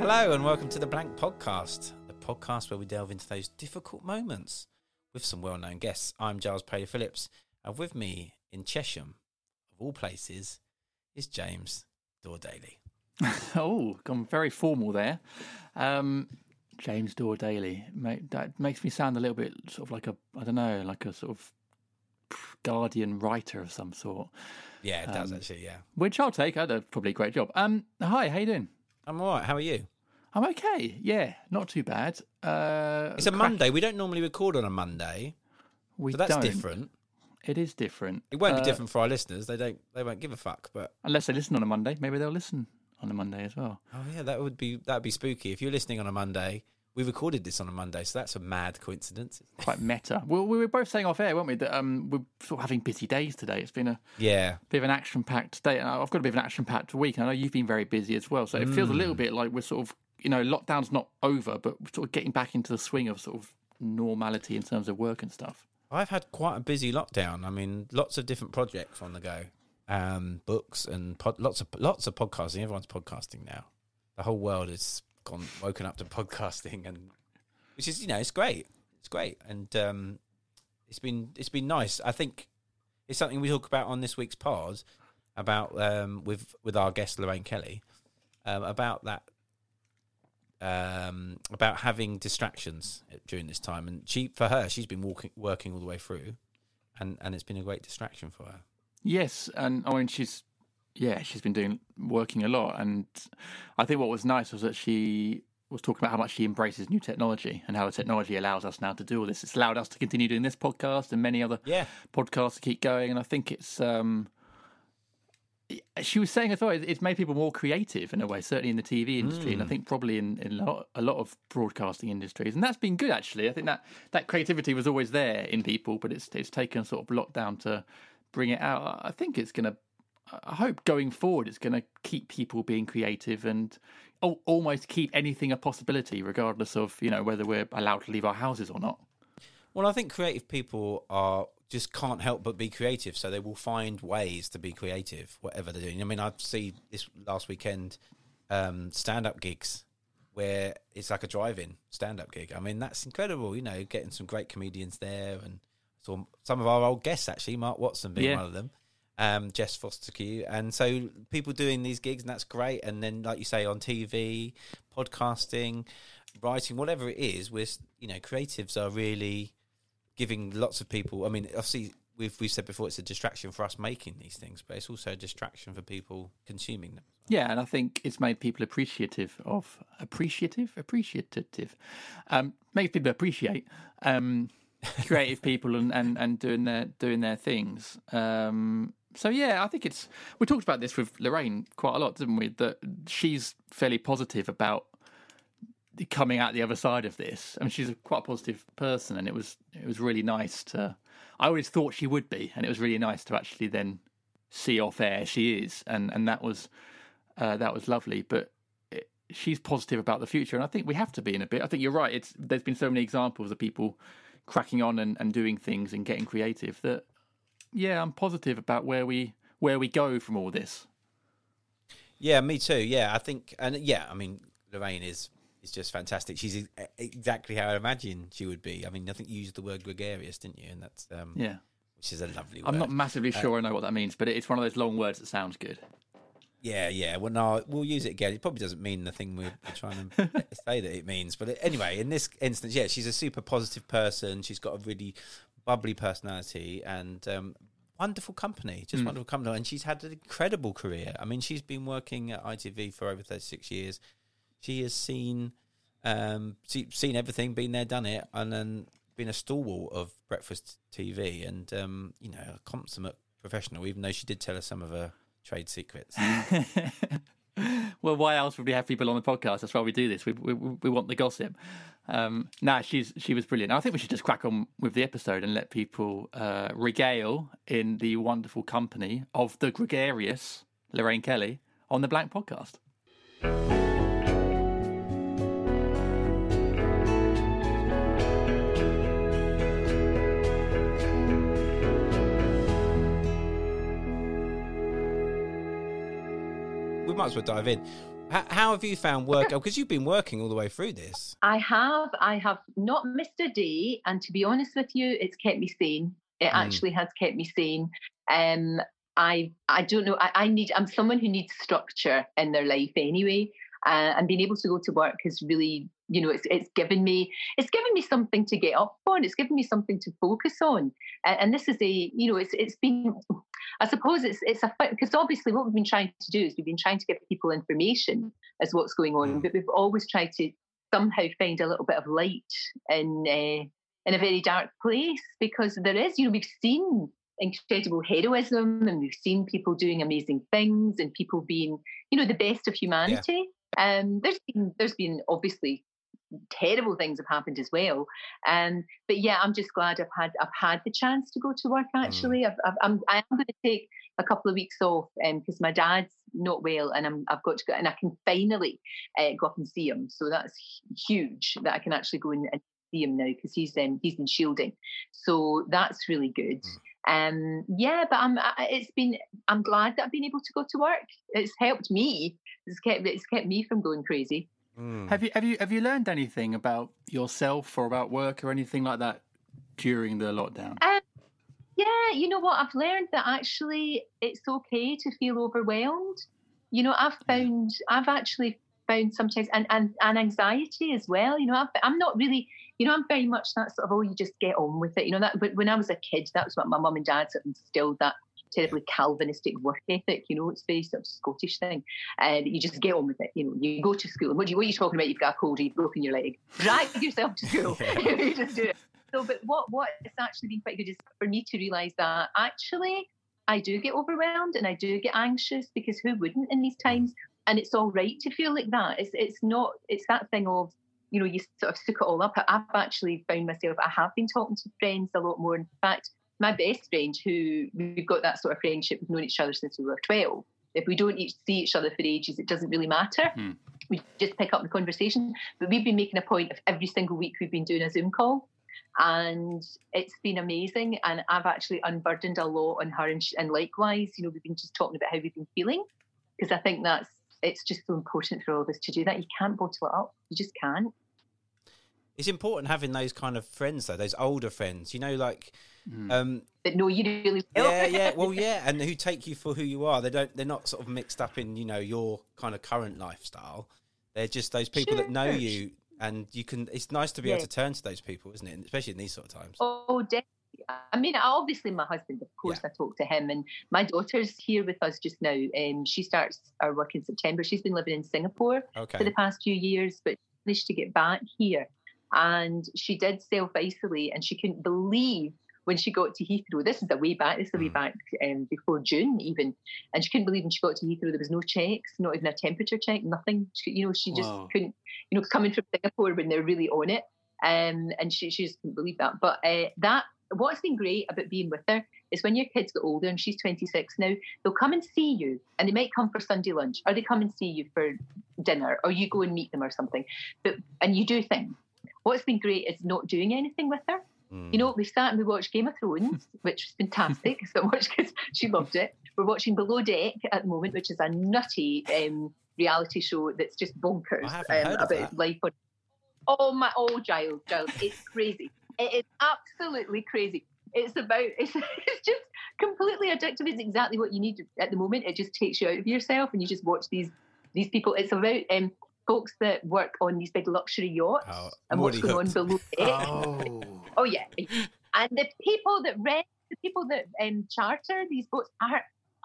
Hello, and welcome to the Blank Podcast, the podcast where we delve into those difficult moments with some well known guests. I'm Giles Paley Phillips, and with me in Chesham, of all places, is James Dore Daly. oh, gone very formal there. Um, James Daly. Mate, that makes me sound a little bit sort of like a, I don't know, like a sort of Guardian writer of some sort. Yeah, it does Um, actually, yeah. Which I'll take. I did probably a great job. Um, hi, how you doing? I'm all right. How are you? I'm okay. Yeah, not too bad. Uh, It's a crack- Monday. We don't normally record on a Monday, We so that's don't. different. It is different. It won't Uh, be different for our listeners. They don't. They won't give a fuck. But unless they listen on a Monday. Maybe they'll listen on a Monday as well. oh yeah, that would be that would be spooky. If you're listening on a Monday, we recorded this on a Monday, so that's a mad coincidence. Quite meta. Well, we were both saying off air, weren't we, that um, we're sort of having busy days today. It's been a Yeah, bit of an action-packed day. And I've got a bit of an action-packed week. and I know you've been very busy as well, so it feels a Mm. little bit like we're sort of, you know, lockdown's not over, but sort of getting back into the swing of sort of normality in terms of work and stuff. I've had quite a busy lockdown. I mean, lots of different projects on the go, um, books and pod, lots of lots of podcasting. Everyone's podcasting now. The whole world has gone woken up to podcasting, and which is you know it's great. It's great, and um, it's been it's been nice. I think it's something we talk about on this week's pod about um, with with our guest Lorraine Kelly um, about that um, about having distractions during this time. And she, for her, she's been walking, working all the way through, and and it's been a great distraction for her. Yes, and I mean she's yeah, she's been doing working a lot and I think what was nice was that she was talking about how much she embraces new technology and how the technology allows us now to do all this. It's allowed us to continue doing this podcast and many other Yeah, podcasts to keep going and I think it's um she was saying I thought it's made people more creative in a mm. way certainly in the tv industry and i mm. think probably in, in a, lot, a lot of broadcasting industries. And that's been good actually. I think that that creativity was always there in people but it's it's taken sort of lockdown to bring it out. I- think it's going to i hope going forward it's going to keep people being creative and al- almost keep anything a possibility regardless of you know whether we're allowed to leave our houses or not. Well, I think creative people are just can't help but be creative, so they will find ways to be creative, whatever they're doing. I mean, I see this last weekend um, stand-up gigs where it's like a drive-in stand-up gig. I mean, that's incredible. You know, getting some great comedians there, and so some of our old guests actually, Mark Watson being Yeah. one of them, um, Jess Fostekew, and so people doing these gigs, and that's great. And then, like you say, on TV, podcasting, writing, whatever it is, we're you know, creatives are really giving lots of people. I mean, obviously. We've, we've said before it's a distraction for us making these things, but it's also a distraction for people consuming them. Yeah, and I think it's made people appreciative of appreciative, appreciative. Um, makes people appreciate um, creative people and, and, and doing their doing their things. Um, so yeah, I think it's we talked about this with Lorraine quite a lot, didn't we? That she's fairly positive about coming out the other side of this. I mean, she's a quite positive person, and it was it was really nice to. I always thought she would be, and it was really nice to actually then see off air she is, and and that was uh, that was lovely. But it, she's positive about the future, and I think we have to be in a bit. I think you're right. It's there's been so many examples of people cracking on and, and doing things and getting creative that yeah, I'm positive about where we where we go from all this. Yeah, me too. Yeah, I think, and yeah, I mean, Lorraine is is just fantastic. She's exactly how I imagine she would be. I mean, I think you used the word gregarious, didn't you? And that's um, Yeah, which is a lovely word. I'm not massively sure I know what that means, but it's one of those long words that sounds good. Yeah, yeah. Well, no, we'll use it again. It probably doesn't mean the thing we're, we're trying to say that it means. But anyway, in this instance, yeah, she's a super positive person. She's got a really bubbly personality and um, wonderful company, just wonderful company. And she's had an incredible career. I mean, she's been working at ITV for over 36 years. She has seen um, see, seen everything, been there, done it, and then been a stalwart of breakfast TV and, um, you know, a consummate professional, even though she did tell us some of her trade secrets. well, why else would we have people on the podcast? That's why we do this. We we, we want the gossip. Um, nah, she's she was brilliant. I think we should just crack on with the episode and let people uh, regale in the wonderful company of the gregarious Lorraine Kelly on the Blank Podcast. Might as well dive in. How, how have you found work? Because you've been working all the way through this. I have. I have not missed a day, and to be honest with you, it's kept me sane. It Mm. actually has kept me sane. Um, I I don't know. I, I need. I'm someone who needs structure in their life anyway, uh, and being able to go to work has really, you know, it's it's given me it's given me something to get up on. It's given me something to focus on, and, and this is a, you know, it's it's been. I suppose it's it's a because obviously what we've been trying to do is we've been trying to give people information as what's going on, Mm. but we've always tried to somehow find a little bit of light in uh, in a very dark place because there is, you know, we've seen incredible heroism and we've seen people doing amazing things and people being, you know, the best of humanity. Um, there's been there's been obviously terrible things have happened as well. Um, but yeah, I'm just glad I've had I've had the chance to go to work. Actually, I've, I've, I'm I am going to take a couple of weeks off because my dad's not well, and I'm I've got to go, and I can finally uh, go up and see him. So that's huge that I can actually go and, and see him now because he's um, he's been shielding. So that's really good. Um, yeah, but I'm. I, it's been. I'm glad that I've been able to go to work. It's helped me. It's kept. It's kept me from going crazy. Mm. Have you have you have you learned anything about yourself or about work or anything like that during the lockdown? Um, yeah, you know what? I've learned that actually it's okay to feel overwhelmed. You know, I've found, I've actually found sometimes, and, and, and anxiety as well. You know, I've, I'm not really, you know, I'm very much that sort of, oh, you just get on with it. You know, that, when I was a kid, that was what my mum and dad sort of instilled that terribly Calvinistic work ethic. You know, it's very sort of Scottish thing. And you just get on with it. You know, you go to school. What, do you, what are you talking about? You've got a cold, or you've broken your leg. Drag yourself to school. you just do it. So, but what what has actually been quite good is for me to realise that actually I do get overwhelmed and I do get anxious because who wouldn't in these mm. times? And it's all right to feel like that. It's it's not. It's that thing of you know you sort of suck it all up. I've actually found myself. I have been talking to friends a lot more. In fact, my best friend, who we've got that sort of friendship, we've known each other since we were twelve. If we don't each see each other for ages, it doesn't really matter. Hmm. We just pick up the conversation. But we've been making a point of every single week we've been doing a Zoom call and it's been amazing. And I've actually unburdened a lot on her, and, sh- and likewise, you know, we've been just talking about how we've been feeling because I think that's it's just so important for all of us to do that. You can't bottle it up. You just can't. It's important having those kind of friends though, those older friends. You know, like um, But no, you really will. yeah, yeah, well, yeah, and who take you for who you are. They don't. They're not sort of mixed up in you know your kind of current lifestyle. They're just those people that know you, and you can. It's nice to be able to turn to those people, isn't it? Especially in these sort of times. Oh, definitely. I mean, obviously, my husband, of course, I talk to him, and my daughter's here with us just now. Um, she starts our work in September. She's been living in Singapore for the past few years, but managed to get back here. And she did self isolate, and she couldn't believe when she got to Heathrow. This is a way back. This is a way Mm. back um, before June, even. And she couldn't believe when she got to Heathrow there was no checks, not even a temperature check, nothing. She, you know, she just Wow. couldn't. You know, coming from Singapore when they're really on it, um, and she, she just couldn't believe that. But uh, that what's been great about being with her is when your kids get older, and she's 26 now, they'll come and see you, and they might come for Sunday lunch, or they come and see you for dinner, or you go and meet them or something. But and you do things. What's been great is not doing anything with her. Mm. You know, we sat and we watched Game of Thrones, which was fantastic so much because she loved it. We're watching Below Deck at the moment, which is a nutty um, reality show that's just bonkers I haven't heard of about that. life on. Oh my, oh Giles, Giles, it's crazy. It is absolutely crazy. It's about it's, it's just completely addictive. It's exactly what you need at the moment. It just takes you out of yourself, and you just watch these these people. It's about um, folks that work on these big luxury yachts Oh, and what's going hooked. on below it. Oh. Oh yeah, and the people that rent, the people that um, charter these boats are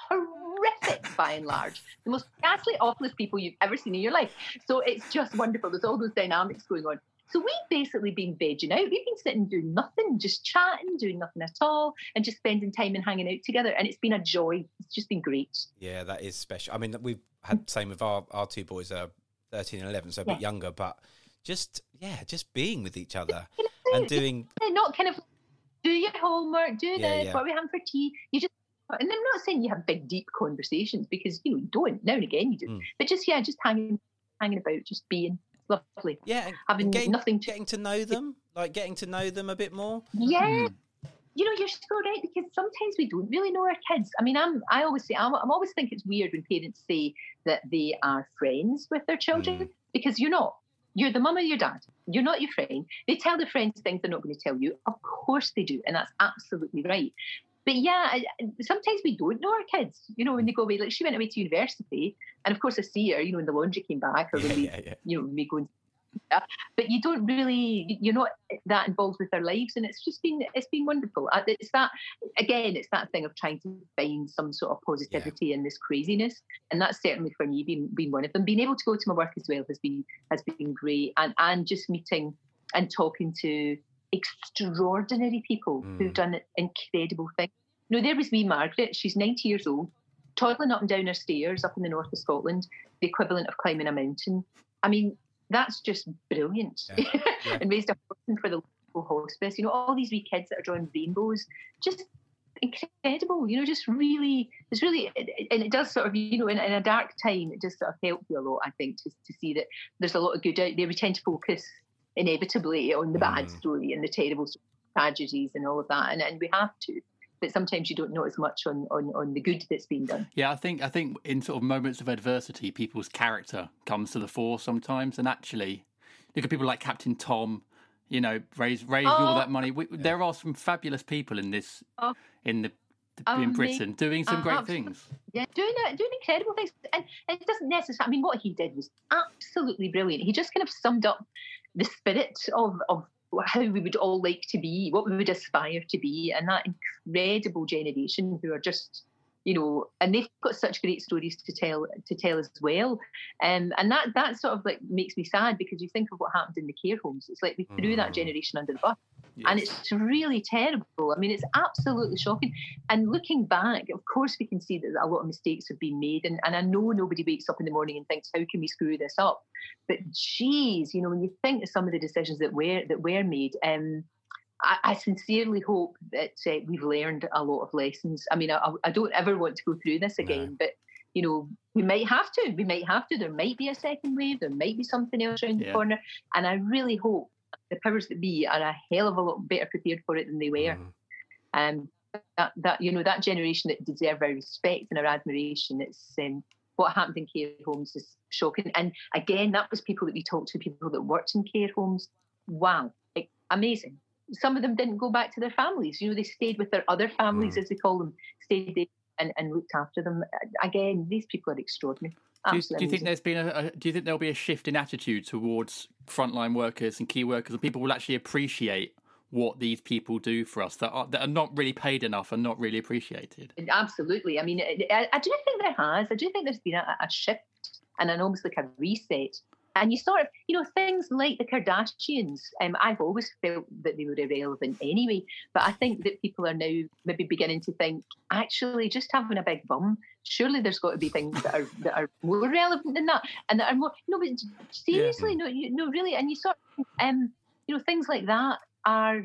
horrific by and large. The most ghastly, awfulest people you've ever seen in your life. So it's just wonderful. There's all those dynamics going on. So we've basically been vegging out. We've been sitting doing nothing, just chatting, doing nothing at all, and just spending time and hanging out together. And it's been a joy. It's just been great. Yeah, that is special. I mean, we've had same with our our two boys are thirteen and eleven, so a bit younger, but just yeah, just being with each other and doing not kind of do your homework, do Yeah, this, yeah. what are we having for tea? You just and I'm not saying you have big deep conversations because you know you don't now and again you do, Mm. but just yeah, just hanging hanging about, just being lovely, yeah, having getting, nothing to getting to know them, like getting to know them a bit more. yeah. You know, you're so right eh? because sometimes we don't really know our kids. I mean, I'm I always say I'm, I'm always think it's weird when parents say that they are friends with their children mm. because you're not. You're the mum or your dad. You're not your friend. They tell their friends things they're not going to tell you. Of course they do, and that's absolutely right. But yeah, I- sometimes we don't know our kids. You know, when they go away, like she went away to university, and of course I see her. You know, when the laundry came back, or Yeah, when we yeah, yeah. you know, me going. But you don't really, you're not that involved with their lives, and it's just been, it's been wonderful. Uh, It's that, again, it's that thing of trying to find some sort of positivity in this craziness, and that's certainly for me been been one of them. Being able to go to my work as well has been has been great, and and just meeting and talking to extraordinary people who've Mm. done incredible things. You know, there was me Margaret. She's 90 years old, toiling up and down her stairs up in the north of Scotland, the equivalent of climbing a mountain. I mean, that's just brilliant. Yeah, yeah. and raised a fortune for the local hospice. You know, all these wee kids that are drawing rainbows, just incredible. You know, just really, it's really, and it does sort of, you know, in, in a dark time, it just sort of helps you a lot. I think to to see that there's a lot of good out there. We tend to focus inevitably on the bad Mm. story and the terrible tragedies and all of that, and and we have to. But sometimes you don't know as much on, on, on the good that's been done. Yeah, I think I think in sort of moments of adversity, people's character comes to the fore sometimes. And actually, look at people like Captain Tom. You know, raise raising all Oh. that money. We, There are some fabulous people in this Oh. in the in Ama- Britain doing some uh, great absolutely. things. Yeah, doing it, doing incredible things, and, and it doesn't necessarily. I mean, what he did was absolutely brilliant. He just kind of summed up the spirit of of how we would all like to be, what we would aspire to be, and that incredible generation who are just, you know, and they've got such great stories to tell to tell as well. Um, and that that sort of like makes me sad because you think of what happened in the care homes. It's like we threw that Mm. generation under the bus and it's really terrible. I mean, it's absolutely shocking. And looking back, of course, we can see that a lot of mistakes have been made. And, and I know nobody wakes up in the morning and thinks, "How can we screw this up?" But geez, you know, when you think of some of the decisions that were that were made, um, I, I sincerely hope that uh, we've learned a lot of lessons. I mean, I, I don't ever want to go through this again, but you know, we might have to. We might have to. There might be a second wave. There might be something else around the corner. And I really hope the powers that be are a hell of a lot better prepared for it than they were. Mm. Um, that, that you know that generation that deserve our respect and our admiration. It's um, what happened in care homes is shocking. And again, that was people that we talked to, people that worked in care homes. Wow, like, amazing. Some of them didn't go back to their families. You know, they stayed with their other families, Mm. as they call them, stayed there and, and looked after them. Again, these people are extraordinary. Do you, do you think there's been a, a do you think there'll be a shift in attitude towards frontline workers and key workers, and people will actually appreciate what these people do for us that are, that are not really paid enough and not really appreciated? Absolutely. I mean, I, I do think there has. I do think there's been a, a shift and an almost like a reset. And you sort of, you know, things like the Kardashians. Um, I've always felt that they were irrelevant anyway, but I think that people are now maybe beginning to think, actually, just having a big bum. Surely there's got to be things that are that are more relevant than that, and that are more. No, but seriously, no, you, no, really, and you sort of, um, you know, things like that are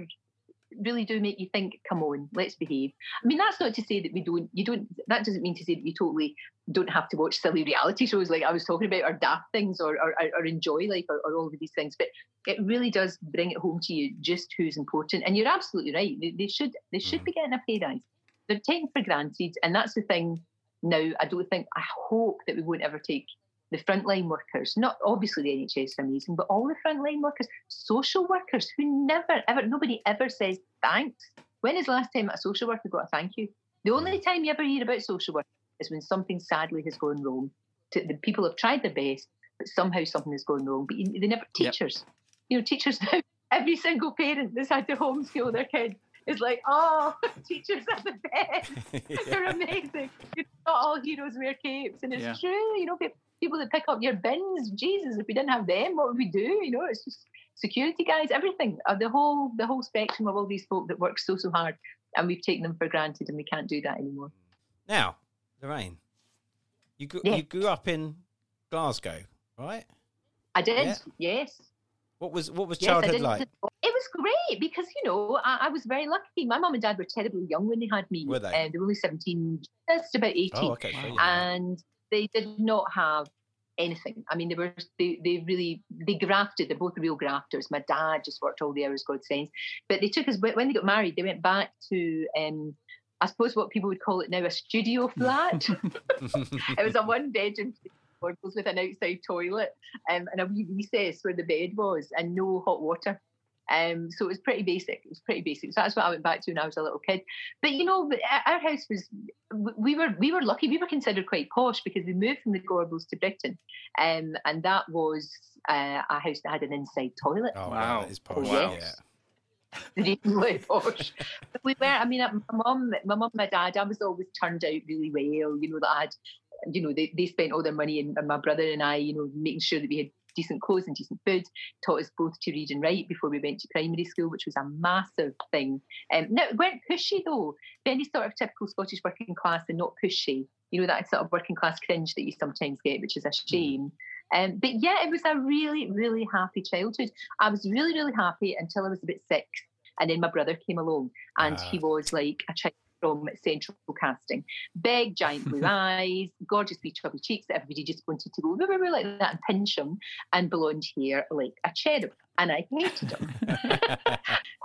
really do make you think, come on, let's behave. I mean, that's not to say that we don't, you don't, that doesn't mean to say that you totally don't have to watch silly reality shows like I was talking about, or daft things, or, or, or enjoy life, or, or all of these things. But it really does bring it home to you just who's important. And you're absolutely right. They, they should, they should mm. be getting a pay rise. They're taken for granted. And that's the thing now. I don't think, I hope that we won't ever take the frontline workers, not obviously the NHS are amazing, but all the frontline workers, social workers who never, ever, nobody ever says thanks. When is the last time a social worker got a thank you? The only mm. time you ever hear about social work is when something sadly has gone wrong. The people have tried their best, but somehow something has gone wrong. But they never, Yep. teachers, you know, teachers now, every single parent that's had to homeschool their kid is like, oh, teachers are the best. They're amazing. You know, not all heroes wear capes, and it's Yeah. true. You know, people that pick up your bins. Jesus, if we didn't have them, what would we do? You know, it's just security guys, everything. Uh, the whole the whole spectrum of all these folk that work so so hard, and we've taken them for granted, and we can't do that anymore. Now, Lorraine, you grew, Yeah. you grew up in Glasgow, right? I did, Yeah. yes. What was what was childhood did. like? It was great because you know I, I was very lucky. My mum and dad were terribly young when they had me. Were they? Uh, they were only seventeen, just about eighteen. Oh, okay. and they did not have anything. I mean, they were they, they really they grafted. They're both real grafters. My dad just worked all the hours God sends, but they took us when they got married. They went back to. Um, I suppose what people would call it now a studio flat. it was a one bedroom with an outside toilet um, and a wee recess where the bed was and no hot water. Um, so it was pretty basic. It was pretty basic. So that's what I went back to when I was a little kid. But you know, our our house was we were we were lucky. We were considered quite posh because we moved from the Gorbals to Bridgeton, um, and that was uh, a house that had an inside toilet. oh, wow. Wow. That is posh. Wow. Yeah. really posh. But we were. I mean, uh, my mum, my mum, my dad. I was always turned out really well. You know that I had, you know, they, they spent all their money, and, and my brother and I, you know, making sure that we had decent clothes and decent food. Taught us both to read and write before we went to primary school, which was a massive thing. Um, no, it weren't pushy though. Very sort of typical Scottish working class and not pushy. You know that sort of working class cringe that you sometimes get, which is a shame. Um, but yeah, it was a really, really happy childhood. I was really, really happy until I was about six. And then my brother came along and Ah. he was like a child from Central Casting. Big, giant blue eyes, gorgeous wee chubby cheeks that everybody just wanted to go like that and pinch him, and blonde hair like a cherub. And I hated him.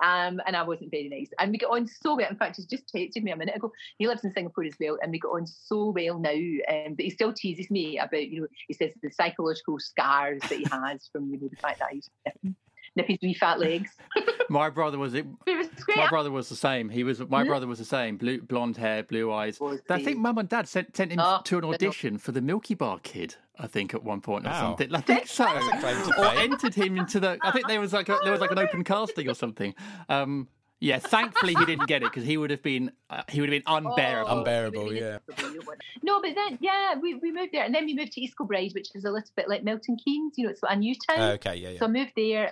um, and I wasn't very nice. And we got on so well. In fact, he's just texted me a minute ago. He lives in Singapore as well, and we got on so well now. Um, but he still teases me about, you know, he says the psychological scars that he has from you know, the fact that I used to nip his wee fat legs. My brother was it. It was. My brother was the same. He was my Hmm? brother was the same. Blue, blonde hair, blue eyes. Was I think Mum and Dad sent, sent him Oh, to an but no. audition for the Milky Bar Kid. I think at one point or Wow. something. I think so. a claim to or entered him into the. I think there was like a, there was like an open casting or something. Um, yeah, thankfully he didn't get it because he would have been uh, he would have been unbearable. Oh, Unbearable, yeah. No, but then, yeah, we, we moved there. And then we moved to East Kilbride, which is a little bit like Milton Keynes. You know, it's a new town. Okay, yeah, yeah. So I moved there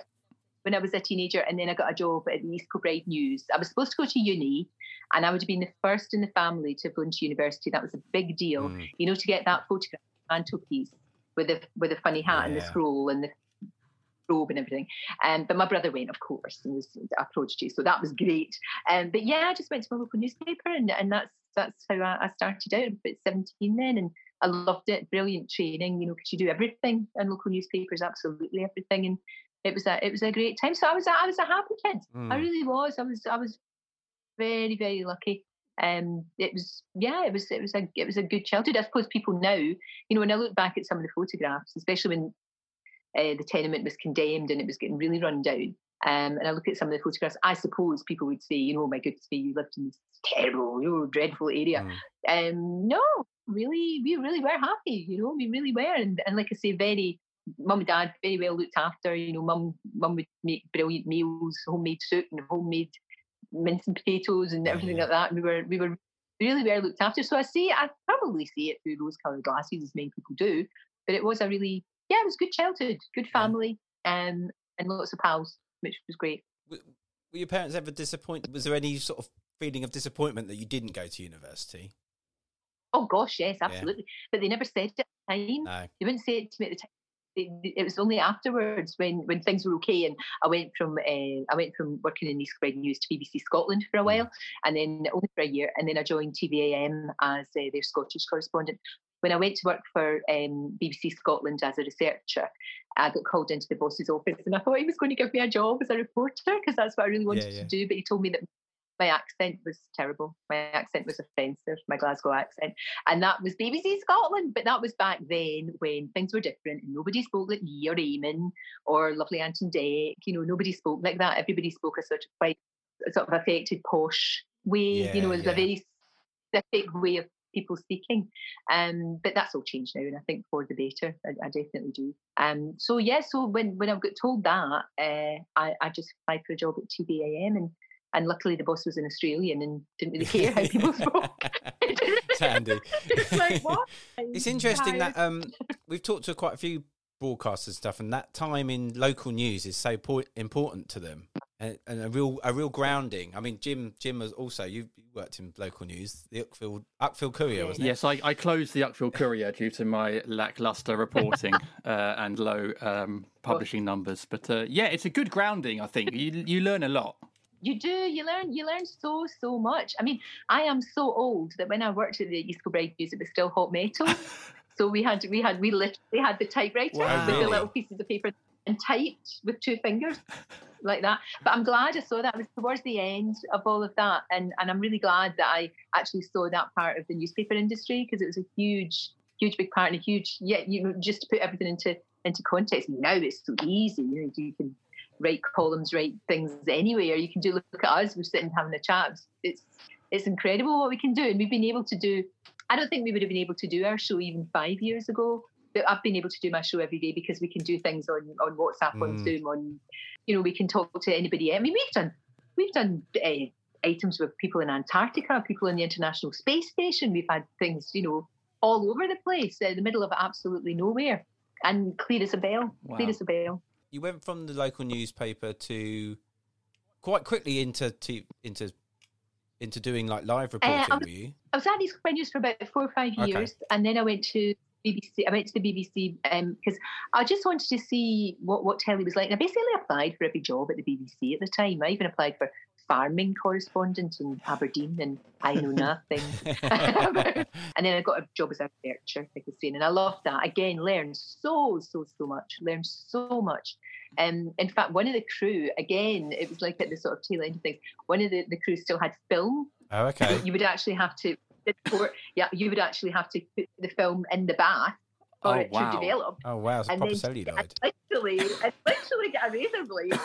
when I was a teenager, and then I got a job at the East Kilbride News. I was supposed to go to uni, and I would have been the first in the family to have gone to university. That was a big deal, Mm. you know, to get that photograph mantelpiece with the with the funny hat and the scroll and the robe and everything. Um, but my brother went, of course, and was a prodigy, so that was great. Um, but yeah, I just went to my local newspaper, and, and that's that's how I, I started out. At seventeen then, and I loved it. Brilliant training, you know, because you do everything in local newspapers, absolutely everything, and it was a it was a great time. So I was a, I was a happy kid. I Mm. really was. I was I was very very lucky. um, it was yeah, it was it was a it was a good childhood. I suppose people now, you know, when I look back at some of the photographs, especially when uh, the tenement was condemned and it was getting really run down. Um, and I look at some of the photographs. I suppose people would say, you know, oh my goodness me, you lived in this terrible, you know, dreadful area. Mm. Um, no, really, we really were happy. You know, we really were, and and like I say, very mum and dad very well looked after. You know, mum mum would make brilliant meals, homemade soup and homemade mince and potatoes and everything yeah. like that. And we were we were really well looked after. So I see, I probably see it through rose coloured glasses, as many people do. But it was a really, yeah, it was good childhood, good family, um, and lots of pals, which was great. Were your parents ever disappointed? Was there any sort of feeling of disappointment that you didn't go to university? Oh gosh, yes, absolutely. But they never said it at the time. No. They wouldn't say it to me at the time. It, was only afterwards when, when things were okay, and I went from uh, I went from working in East Kilbride News to BBC Scotland for a while, and then only for a year, and then I joined TVAM as uh, their Scottish correspondent. When I went to work for um, BBC Scotland as a researcher, I got called into the boss's office, and I thought he was going to give me a job as a reporter because that's what I really wanted Yeah, yeah. to do. But he told me that my accent was terrible. My accent was offensive, my Glasgow accent. And that was BBC Scotland. But that was back then when things were different and nobody spoke like me or Eamonn or lovely Ant and Dec. You know, nobody spoke like that. Everybody spoke a sort of quite sort of affected posh way. you know, Yeah, it was yeah. a very specific way of people speaking. Um, but that's all changed now, and I think for the better. I, I definitely do. Um, so yeah, so when when I got told that, uh, I, I just applied for a job at TVAM and. And luckily, the boss was an Australian and didn't really care how people spoke. It's handy. it's like what? It's interesting Tired. that um, we've talked to quite a few broadcasters and stuff, and that time in local news is so po- important to them, and, and a real a real grounding. I mean, Jim Jim was also you you worked in local news, the Uckfield Uckfield Courier, wasn't it? Yes, I, I closed the Uckfield Courier due to my lackluster reporting uh, and low um, publishing numbers. But uh, yeah, it's a good grounding. I think you you learn a lot. You do. You learn. You learn so so much. I mean, I am so old that when I worked at the East Kilbride News, it was still hot metal. so we had we had we literally had the typewriter Wow. with the little pieces of paper and typed with two fingers like that. But I'm glad I saw that. It was towards the end of all of that, and and I'm really glad that I actually saw that part of the newspaper industry because it was a huge, huge big part and a huge. Yeah, you know, just to put everything into into context. Now it's so easy. You know, you can write columns, write things anyway, or you can do look at us. We're sitting having a chat. It's it's incredible what we can do, and we've been able to do. I don't think we would have been able to do our show even five years ago. But I've been able to do my show every day because we can do things on on WhatsApp, on Mm. Zoom, on you know we can talk to anybody. I mean, we've done we've done uh, items with people in Antarctica, people in the International Space Station. We've had things, you know, all over the place, uh, in the middle of absolutely nowhere, and clear as a bell, clear as a bell. You went from the local newspaper to quite quickly into to, into into doing like live reporting. Uh, I was- were you? I was at East Kilbride News for about four or five Okay. years, and then I went to BBC. I went to the BBC because I just wanted to see what what telly was like. And I basically applied for every job at the BBC at the time. I even applied for farming correspondent in Aberdeen, and I know nothing. and then I got a job as a researcher, like I was saying, and I loved that. Again, learned so so so much. Learned so much. Um, in fact, one of the crew, again, it was like at the sort of tail end of things. One of the, the crew still had film oh, okay. you would actually have to yeah you would actually have to put the film in the bath for Oh, it wow. to develop Oh wow, it's and proper then celluloid. and literally and literally get a razor blade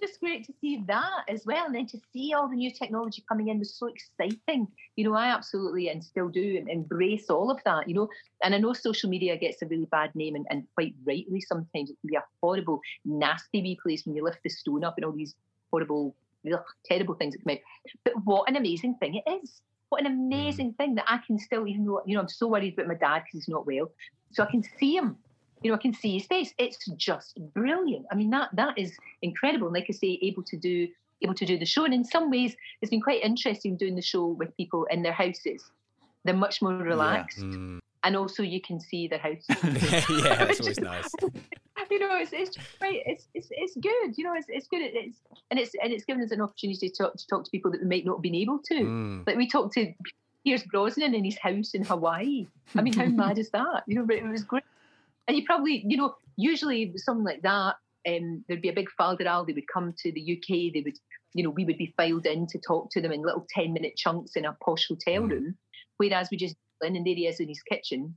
just great to see that as well and then to see all the new technology coming in was so exciting. You know i absolutely and still do embrace all of that you know. And i know social media gets a really bad name and, and quite rightly sometimes it can be a horrible nasty wee place when you lift the stone up and all these horrible ugh, terrible things that come out. But what an amazing thing it is. What an mm. amazing thing that i can still even though you know i'm so worried about my dad because he's not well so i can see him you know, I can see his face. It's just brilliant. I mean, that that is incredible. And like I say, able to do able to do the show. And in some ways, it's been quite interesting doing the show with people in their houses. They're much more relaxed, Mm. and also you can see their house. yeah, that's always nice. you know, it's it's right. It's it's it's good. You know, it's it's good. It's and it's and it's given us an opportunity to talk to talk to people that we might not have been able to. Mm. Like we talked to Pierce Brosnan in his house in Hawaii. I mean, how mad is that? You know, but it was great. And you probably, you know, usually something like that, um, there'd be a big falderal. They would come to the UK. They would, you know, we would be filed in to talk to them in little ten minute chunks in a posh hotel Mm. room. Whereas we just in and there he is in his kitchen.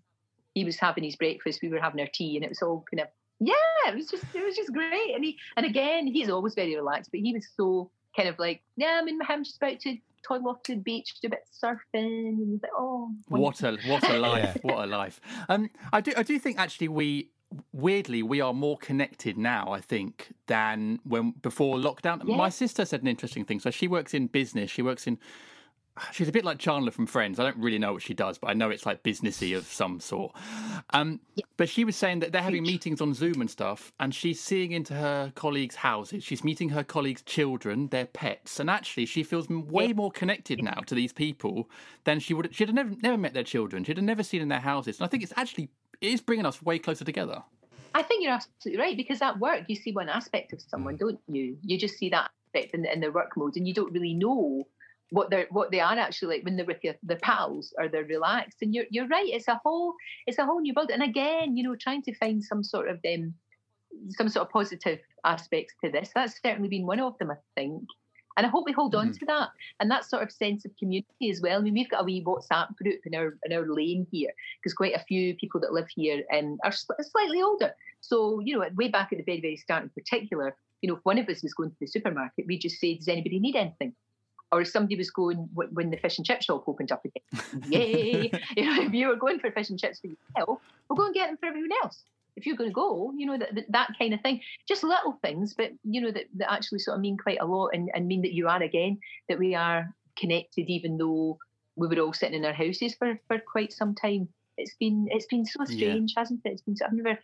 He was having his breakfast. We were having our tea, and it was all kind of yeah. It was just it was just great. And he and again, he's always very relaxed, but he was so kind of like yeah. I'm in my I'm just about to toddle off to the beach, do a bit of surfing, and he's like oh What a what a life! Yeah. What a life! Um, I do I do think actually we weirdly we are more connected now. I think than when before lockdown. Yeah. My sister said an interesting thing. So she works in business. She works in. She's a bit like Chandler from Friends. I don't really know what she does, but I know it's like businessy of some sort. Um, But she was saying that they're having meetings on Zoom and stuff, and she's seeing into her colleagues' houses. She's meeting her colleagues' children, their pets, and actually she feels way more connected now to these people than she would. She'd have never never met their children. She'd have never seen in their houses. And I think it's actually it is bringing us way closer together. I think you're absolutely right because at work you see one aspect of someone, don't you? You just see that aspect in, in their work mode, and you don't really know what they're what they are actually like when they're with their, their pals or they're relaxed. And you're you're right. It's a whole it's a whole new world. And again, you know, trying to find some sort of um, some sort of positive aspects to this. That's certainly been one of them, I think. And I hope we hold on to that and that sort of sense of community as well. I mean, we've got a wee WhatsApp group in our in our lane here because quite a few people that live here um, are sl- slightly older. So you know, way back at the very very start, in particular, you know, if one of us was going to the supermarket, we'd just say, "Does anybody need anything?" Or if somebody was going wh- when the fish and chip shop opened up again, yay! you know, if you were going for fish and chips for yourself, we'll go and get them for everyone else. If you're going to go, you know that that, that kind of thing. Just little things, but you know that, that actually sort of mean quite a lot and, and mean that you are again that we are connected, even though we were all sitting in our houses for, for quite some time. It's been it's been so Yeah. strange, hasn't it? It's been so, I've never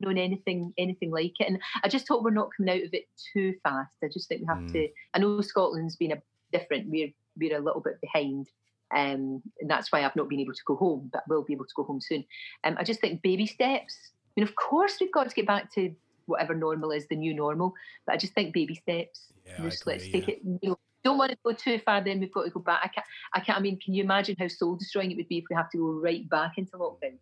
known anything anything like it, and I just hope we're not coming out of it too fast. I just think we have Mm. to. I know Scotland's been a different. We're we're a little bit behind. Um, and that's why I've not been able to go home, but will be able to go home soon. Um, I just think baby steps. I mean, of course, we've got to get back to whatever normal is, the new normal. But I just think baby steps. Yeah, I just let's agree, take it. You know, don't want to go too far. Then we've got to go back. I can't. I can't. I mean, can you imagine how soul destroying it would be if we have to go right back into lockdown?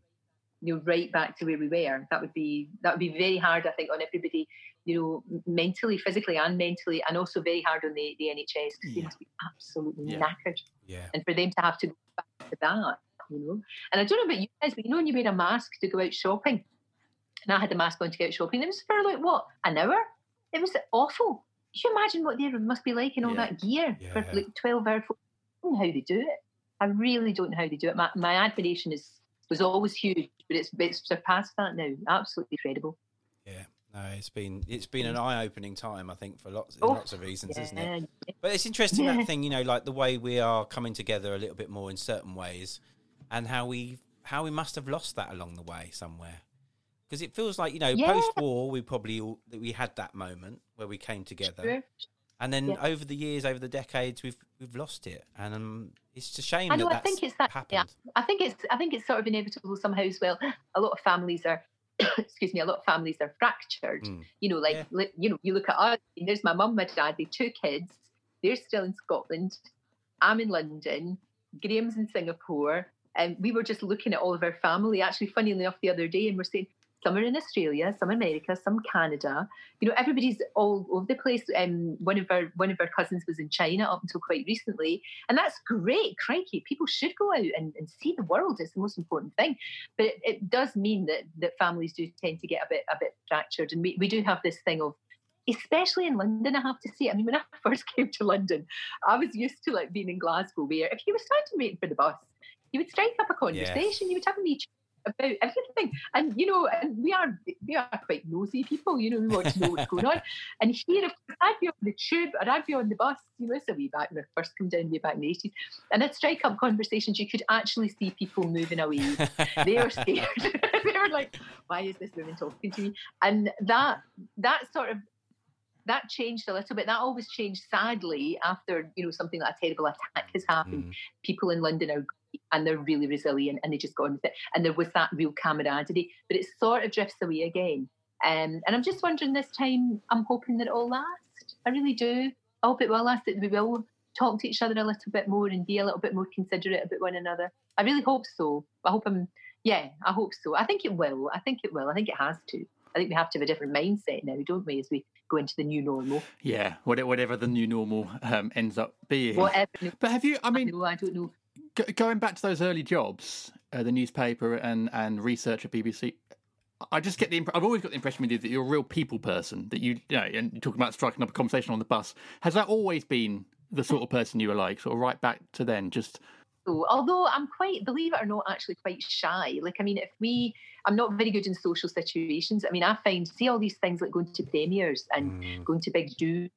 You know, right back to where we were. That would be that would be very hard. I think on everybody. You know, mentally, physically, and mentally, and also very hard on the, the NHS because they must be absolutely Yeah. knackered Yeah. and for them to have to go back to that, you know. And I don't know about you guys, but you know when you wear a mask to go out shopping, and I had the mask on to go out shopping, it was for like what an hour. It was awful. Can you imagine what they must be like in all Yeah. that gear for like twelve hours? I don't know how they do it. I really don't know how they do it. My, my admiration is was always huge, but it's it's surpassed that now. Absolutely incredible. Yeah. No, it's been it's been an eye opening time, I think, for lots Oh, lots of reasons, isn't it? But it's interesting Yeah. that thing, you know, like the way we are coming together a little bit more in certain ways, and how we how we must have lost that along the way somewhere. Because it feels like you know, Yeah. post war, we probably all, we had that moment where we came together, and then Yeah. over the years, over the decades, we've we've lost it, and um, it's a shame I know. that I that's think it's that. Yeah, happened. I think it's. I think it's sort of inevitable somehow as well. A lot of families are. excuse me. A lot of families are fractured. Mm. You know, like Yeah. you know, you look at us. and There's my mum, my dad. They two kids. They're still in Scotland. I'm in London. Graham's in Singapore. And we were just looking at all of our family. Actually, funny enough, the other day, and we're saying some are in Australia, some America, some Canada. You know, everybody's all over the place. Um, one of our one of our cousins was in China up until quite recently, and that's great. Crikey, people should go out and, and see the world. It's the most important thing. But it, it does mean that that families do tend to get a bit a bit fractured, and we, we do have this thing of. Especially in London, I have to say. I mean, when I first came to London, I was used to like being in Glasgow, where if you were standing waiting for the bus, you would strike up a conversation. You would have a wee chat about everything. And you know, and we are we are quite nosy people, you know, we want to know what's going on. And here, course, I'd be on the tube or I'd be on the bus, you know, it's a wee back when I first come down way back in the 80s. And I'd strike up conversations, you could actually see people moving away. They were scared. they were like, why is this woman talking to me? And that that sort of that changed a little bit. That always changed sadly after, you know, something like a terrible attack has happened Mm. people in London are and they're really resilient and they just got on with it. And there was that real camaraderie, but it sort of drifts away again. Um, and I'm just wondering this time, I'm hoping that it'll last. I really do. I hope it will last, that we will talk to each other a little bit more and be a little bit more considerate about one another. I really hope so. I hope I'm, yeah, I hope so. I think it will. I think it will. I think it has to. I think we have to have a different mindset now, don't we, as we go into the new normal. Yeah, whatever the new normal um, ends up being. Whatever. But have you? I I, mean, know, I don't know. G- going back to those early jobs, uh, the newspaper and and research at BBC. I just get the. Imp- I've always got the impression with you that you're a real people person. That you, you know, and you're talking about striking up a conversation on the bus. Has that always been the sort of person you were like, sort of right back to then? Just although I'm quite, believe it or not, actually quite shy. Like, I mean, if we, I'm not very good in social situations. I mean, I find, see all these things like going to premieres and Mm. going to big do.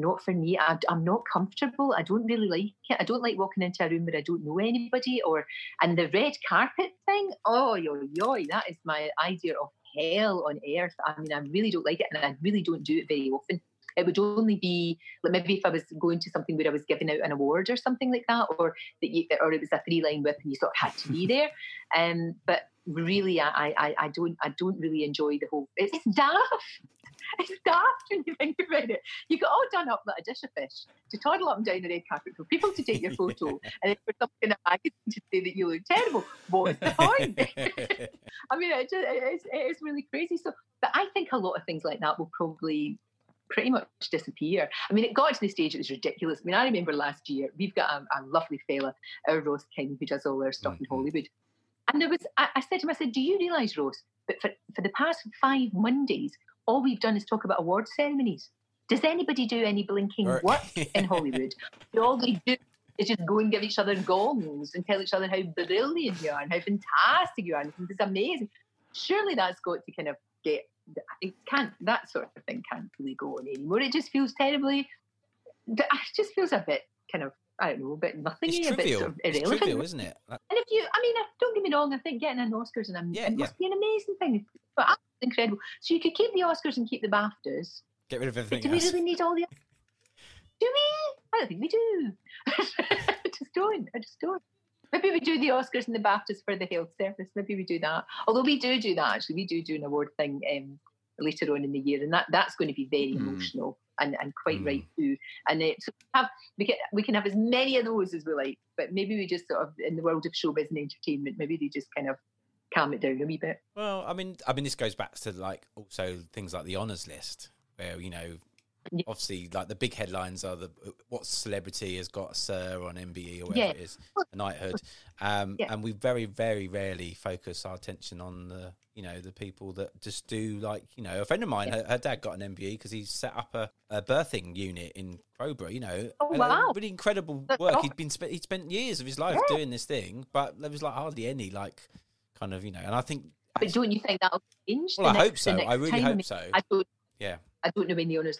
Not for me. I, I'm not comfortable. I don't really like it. I don't like walking into a room where I don't know anybody. Or and the red carpet thing. Oh, yo, yo, that is my idea of hell on earth. I mean, I really don't like it, and I really don't do it very often. It would only be like maybe if I was going to something where I was giving out an award or something like that, or that you, or it was a three line whip and you sort of had to be there. Um, but really, I, I, I don't, I don't really enjoy the whole. It's daft. It's daft when you think about it. You get all done up like a dish of fish to toddle up and down the red carpet for people to take your photo, and then for some kind of magazine to say that you look terrible. What's the point? I mean, it just, it's, it's really crazy. So, but I think a lot of things like that will probably pretty much disappear. I mean, it got to the stage it was ridiculous. I mean, I remember last year we've got a, a lovely fella, our Ross King, who does all our stuff in Mhm. Hollywood, and there was I, I said to him, I said, "Do you realise, Ross, that for for the past five Mondays, all we've done is talk about award ceremonies." Does anybody do any blinking Or- work in Hollywood? All they do is just go and give each other gongs and tell each other how brilliant you are and how fantastic you are and it's amazing. Surely that's got to kind of get. It can't. That sort of thing can't really go on anymore. It just feels terribly. It just feels a bit kind of. I don't know, a bit nothing, It's a bit sort of It's irrelevant. trivial, isn't it? Like, And if you, I mean, don't get me wrong, I think getting an Oscars and um, Yeah, it must be an amazing thing. But incredible. So you could keep the Oscars and keep the BAFTAs. get rid of everything do we really need all the? Do we? I don't think we do. I just don't. I just don't. Maybe we do the Oscars and the BAFTAs for the health service. Maybe we do that. Although we do do that actually. We do do an award thing um, later on in the year, and that that's going to be very Hmm. emotional and, and quite Mm. right too. And uh, so we have we can we can have as many of those as we like, but maybe we just sort of in the world of showbiz and entertainment, maybe they just kind of calm it down a wee bit. Well, I mean, I mean, this goes back to like also things like the honors list, where you know, Yeah. obviously, like the big headlines are the what celebrity has got a sir on MBE or whatever Yeah. it is, a knighthood, um, Yeah. and we very, very rarely focus our attention on the you know the people that just do like you know a friend of mine, her, her dad got an MBE because he set up a, a birthing unit in Crowborough. You know, Oh, and, wow. really incredible work. He'd been spent, he'd spent years of his life Yeah. doing this thing, but there was like hardly any like kind of you know, and I think But don't you think that'll change? well, I next- hope so. I really hope so. I don't. Yeah. I don't know when the honours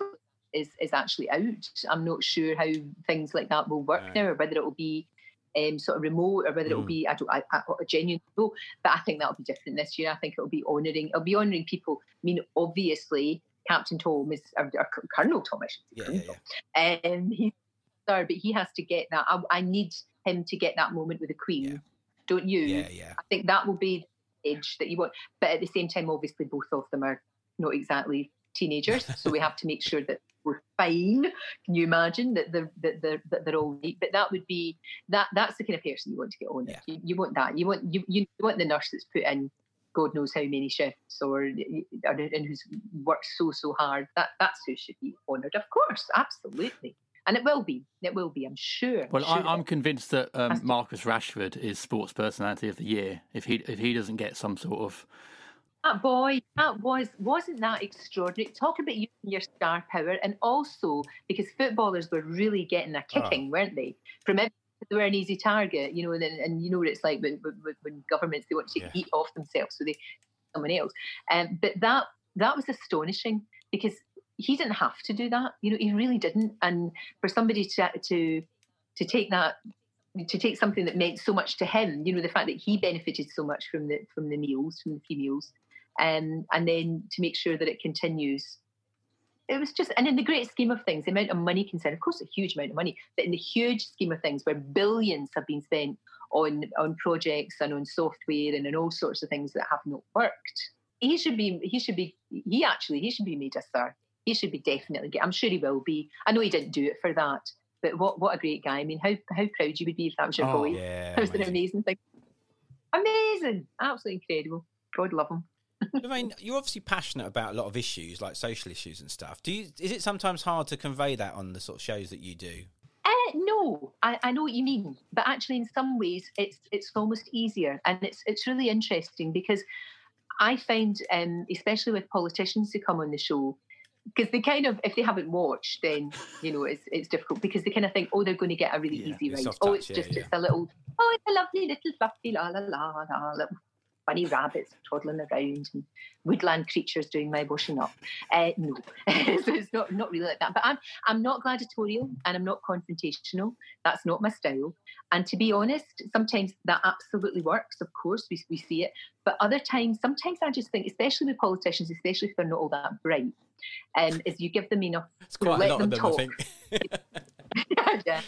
is is actually out. I'm not sure how things like that will work Right. now, or whether it will be um, sort of remote, or whether it will Mm. be. I don't. I, I, I genuinely know, but I think that'll be different this year. I think it'll be honouring. It'll be honouring people. I mean, obviously, Captain Tom is or, or Colonel Tom. I should say, Yeah, yeah, Tom. Um, he's but he has to get that. I, I need him to get that moment with the Queen. Yeah. Don't you? yeah, yeah. I think that will be the edge that you want. But at the same time, obviously, both of them are not exactly teenagers, so we have to make sure that we're fine. Can you imagine that they're that they're, that they're all right? But that would be that that's the kind of person you want to get on. Yeah. You, you want that. You want you, you want the nurse that's put in God knows how many shifts or and who's worked so so hard. That that's who should be honoured, of course, absolutely. And it will be. It will be. I'm sure. Well, sure I, it I'm convinced that um, Marcus Rashford is Sports Personality of the Year. If he if he doesn't get some sort of That boy, that was wasn't that extraordinary. Talk about using your star power, and also because footballers were really getting a kicking, weren't they? From every, they were an easy target, you know, and, and you know what it's like when, when, when governments they want to Yeah. eat off themselves, so they someone else. Um, but that that was astonishing because he didn't have to do that. You know, he really didn't. And for somebody to to to take that to take something that meant so much to him, you know, the fact that he benefited so much from the from the meals, from the free meals, um, and then to make sure that it continues. It was just, and in the great scheme of things, the amount of money concerned, of course, a huge amount of money, but in the huge scheme of things, where billions have been spent on on projects and on software and on all sorts of things that have not worked, he should be, he should be, he actually, he should be made a star. He should be definitely. Get, I'm sure he will be. I know he didn't do it for that, but what what a great guy. I mean, how how proud you would be if that was your Oh, boy. Yeah, That was an amazing. amazing thing. Amazing, absolutely incredible. God love him. Lorraine, you're obviously passionate about a lot of issues, like social issues and stuff. Do you? Is it sometimes hard to convey that on the sort of shows that you do? Uh, no, I, I know what you mean, but actually, in some ways, it's it's almost easier, and it's it's really interesting because I find, um, especially with politicians who come on the show, because they kind of, if they haven't watched, then you know it's it's difficult because they kind of think, oh, they're going to get a really Yeah, easy ride. Oh, touch, it's yeah, just yeah. it's a little, oh, it's a lovely little fluffy la la la la little funny rabbits toddling around and woodland creatures doing my washing up. Uh, no, so it's not not really like that. But I'm I'm not gladiatorial and I'm not confrontational. That's not my style. And to be honest, sometimes that absolutely works. Of course, we we see it. But other times, sometimes I just think, especially with politicians, especially if they're not all that bright, um, is you give them enough. It's quite let a lot of them them, I talk. think. Yeah.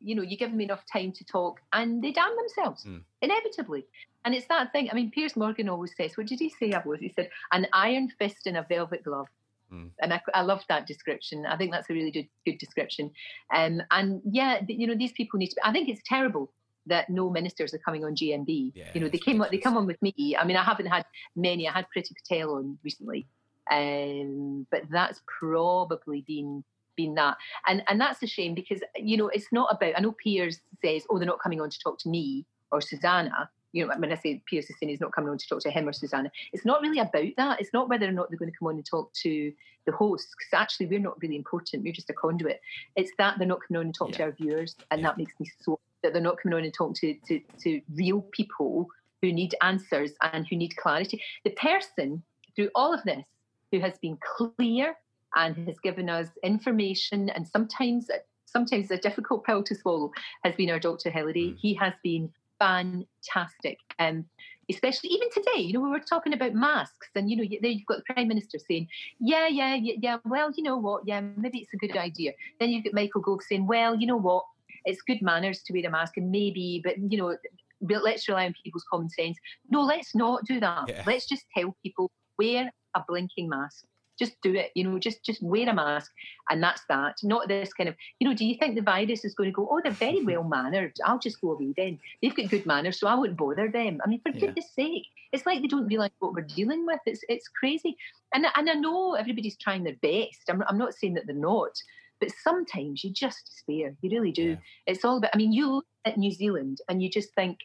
you know, you give them enough time to talk and they damn themselves, Mm. inevitably. And it's that thing. I mean, Piers Morgan always says, what did he say? I was? He said, an iron fist in a velvet glove. Mm. And I, I love that description. I think that's a really good, good description. Um, and yeah, you know, these people need to. I think it's terrible that no ministers are coming on GMB. Yeah, you know, they came on, they come on with me. I mean, I haven't had many. I had Priti Patel on recently, um, but that's probably been been that, and and that's a shame because you know it's not about. I know Piers says, oh, they're not coming on to talk to me or Susanna. You know, when I say Piers is saying he's not coming on to talk to him or Susanna, it's not really about that. It's not whether or not they're going to come on and talk to the hosts, because actually we're not really important. We're just a conduit. It's that they're not coming on and talk to our viewers, and Yeah. that makes me so that they're not coming on and talk to, to to real people who need answers and who need clarity. The person through all of this who has been clear and has given us information and sometimes sometimes a difficult pill to swallow has been our Dr. Hilary. Mm. He has been fantastic. Um, especially even today, you know, we were talking about masks, and you know, there you've got the Prime Minister saying, "Yeah, yeah, yeah, yeah. Well, you know what? Yeah, maybe it's a good idea." Then you've got Michael Gove saying, "Well, you know what? It's good manners to wear a mask, and maybe, but you know, let's rely on people's common sense." No, let's not do that. Yeah. Let's just tell people wear a blinking mask. Just do it, you know. Just just wear a mask, and that's that. Not this kind of, you know. Do you think the virus is going to go? Oh, they're very well mannered. I'll just go away then. They've got good manners, so I won't bother them. I mean, for Yeah. goodness sake, it's like they don't realise what we're dealing with. It's it's crazy, and and I know everybody's trying their best. I'm I'm not saying that they're not, but sometimes you just despair. You really do. Yeah. It's all about. I mean, you look at New Zealand and you just think,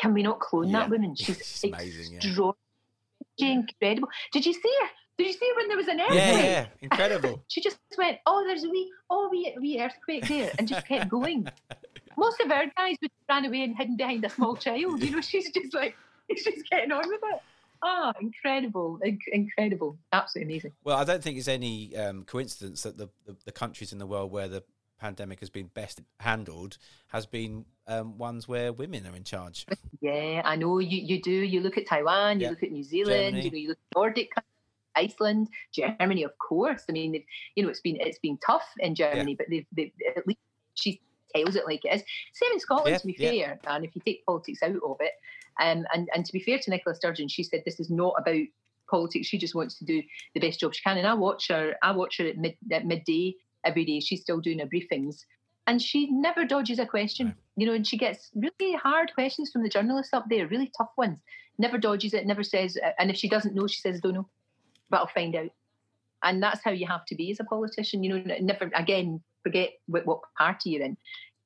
can we not clone Yeah. that woman? She's amazing, yeah. extraordinary, incredible. Did you see her? Did you see her when there was an earthquake? Yeah, yeah, incredible. She just went, oh, there's a wee, oh, wee, wee earthquake there, and just kept going. Most of our guys would ran away and hidden behind a small child. You know, she's just like, she's just getting on with it. Oh, incredible, inc- incredible, absolutely amazing. Well, I don't think it's any um, coincidence that the, the, the countries in the world where the pandemic has been best handled has been um, ones where women are in charge. Yeah, I know you, you do. You look at Taiwan, you Yeah. look at New Zealand, Germany. you know, you look at Nordic countries, Iceland, Germany, of course. I mean, you know, it's been it's been tough in Germany, but they've, they've at least she tells it like it is. Same in Scotland, Yeah, to be yeah. fair. And if you take politics out of it, um, and and to be fair to Nicola Sturgeon, she said this is not about politics. She just wants to do the best job she can. And I watch her. I watch her at mid at midday every day. She's still doing her briefings. And she never dodges a question, Right. you know, and she gets really hard questions from the journalists up there, really tough ones. Never dodges it, never says, and if she doesn't know, she says, I don't know, but I'll find out. And that's how you have to be as a politician, you know, never, again, forget what, what party you're in.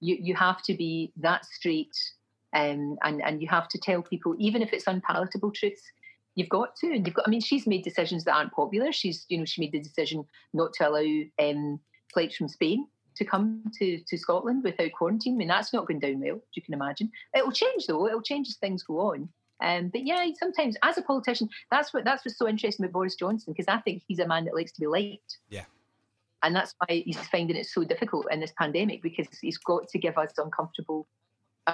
You, you have to be that straight um, and, and you have to tell people, even if it's unpalatable truths, you've got to. And you've got, I mean, she's made decisions that aren't popular. She's, you know, she made the decision not to allow um, flights from Spain to come to, to Scotland without quarantine. I mean, that's not going down well, as you can imagine. It'll change though. It'll change as things go on. Um, but yeah, sometimes as a politician, that's what that's what's so interesting about Boris Johnson because I think he's a man that likes to be liked. Yeah. And that's why he's finding it so difficult in this pandemic because he's got to give us uncomfortable,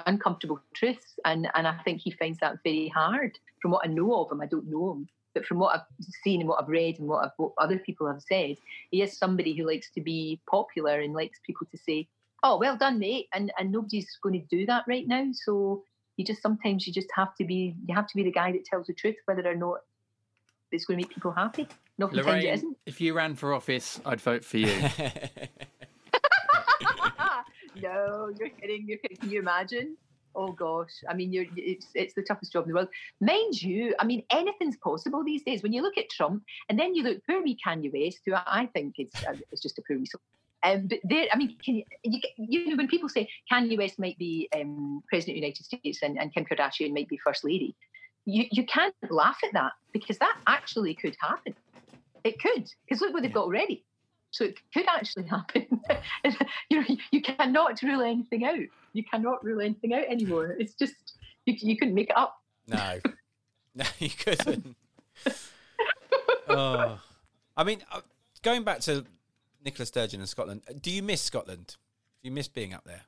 uncomfortable truths, and and I think he finds that very hard. From what I know of him, I don't know him, but from what I've seen and what I've read and what, I've, what other people have said, he is somebody who likes to be popular and likes people to say, "Oh, well done, mate," and and nobody's going to do that right now. So you just sometimes you just have to be you have to be the guy that tells the truth, whether or not it's going to make people happy. Not pretend it Lorraine, isn't. if you ran for office, I'd vote for you. no, you're kidding. You're kidding. Can you imagine? Oh gosh. I mean, you're it's it's the toughest job in the world. Mind you, I mean, anything's possible these days. When you look at Trump, and then you look poor wee Kanye West, who I think is uh, is just a poor soul. Um, but there, I mean, can you, you, you know, when people say Kanye West might be um, president of the United States and, and Kim Kardashian might be first lady, you, you can't laugh at that because that actually could happen. It could, because look what they've got already. So it could actually happen. you know, you cannot rule anything out. You cannot rule anything out anymore. It's just you, you couldn't make it up. No, no, you couldn't. oh, I mean, uh, going back to Nicola Sturgeon in Scotland, do you miss Scotland? Do you miss being up there?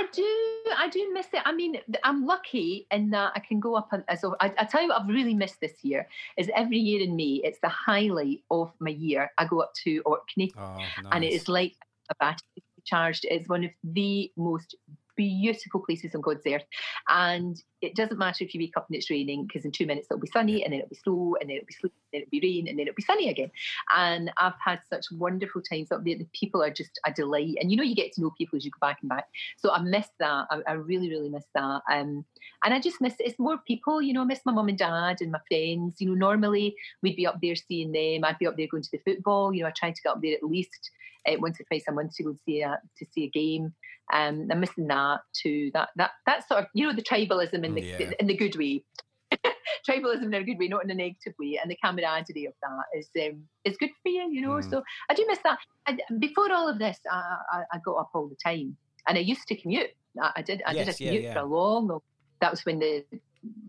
I do, I do miss it. I mean, I'm lucky in that I can go up and as I, I tell you what I've really missed this year is every year in May, it's the highlight of my year. I go up to Orkney, Oh, nice. and it is like a battery charged. It's one of the most beautiful places on God's earth, and it doesn't matter if you wake up and it's raining because in two minutes it'll be sunny, and then it'll be snow, and then it'll be sleet, and then it'll be rain, and then it'll be sunny again. And I've had such wonderful times up there. The people are just a delight, and you know you get to know people as you go back and back. So I miss that. I, I really, really miss that. Um, and I just miss it. it's more people. You know, I miss my mum and dad and my friends. You know, normally we'd be up there seeing them. I'd be up there going to the football. You know, I try to get up there at least uh, once or twice a month to go see a to see a game. Um, I'm missing that too. That that that sort of you know the tribalism in the Yeah. in the good way. tribalism in a good way, not in a negative way, and the camaraderie of that is um, is good for you, you know. Mm. So I do miss that. And before all of this, I, I, I got up all the time, and I used to commute. I, I did. I did Yes, a yeah, commute yeah. for a long, long. That was when the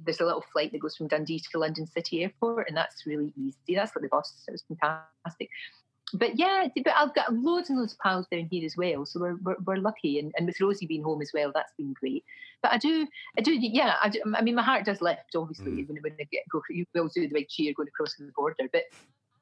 there's a little flight that goes from Dundee to London City Airport, and that's really easy. That's what the bus. It was fantastic. But yeah, but I've got loads and loads of pals down here as well, so we're we're, we're lucky. And, and with Rosie being home as well, that's been great. But I do, I do, yeah. I, do, I mean, my heart does lift, obviously, Mm. when when I get go. You will do the big cheer going across the border, but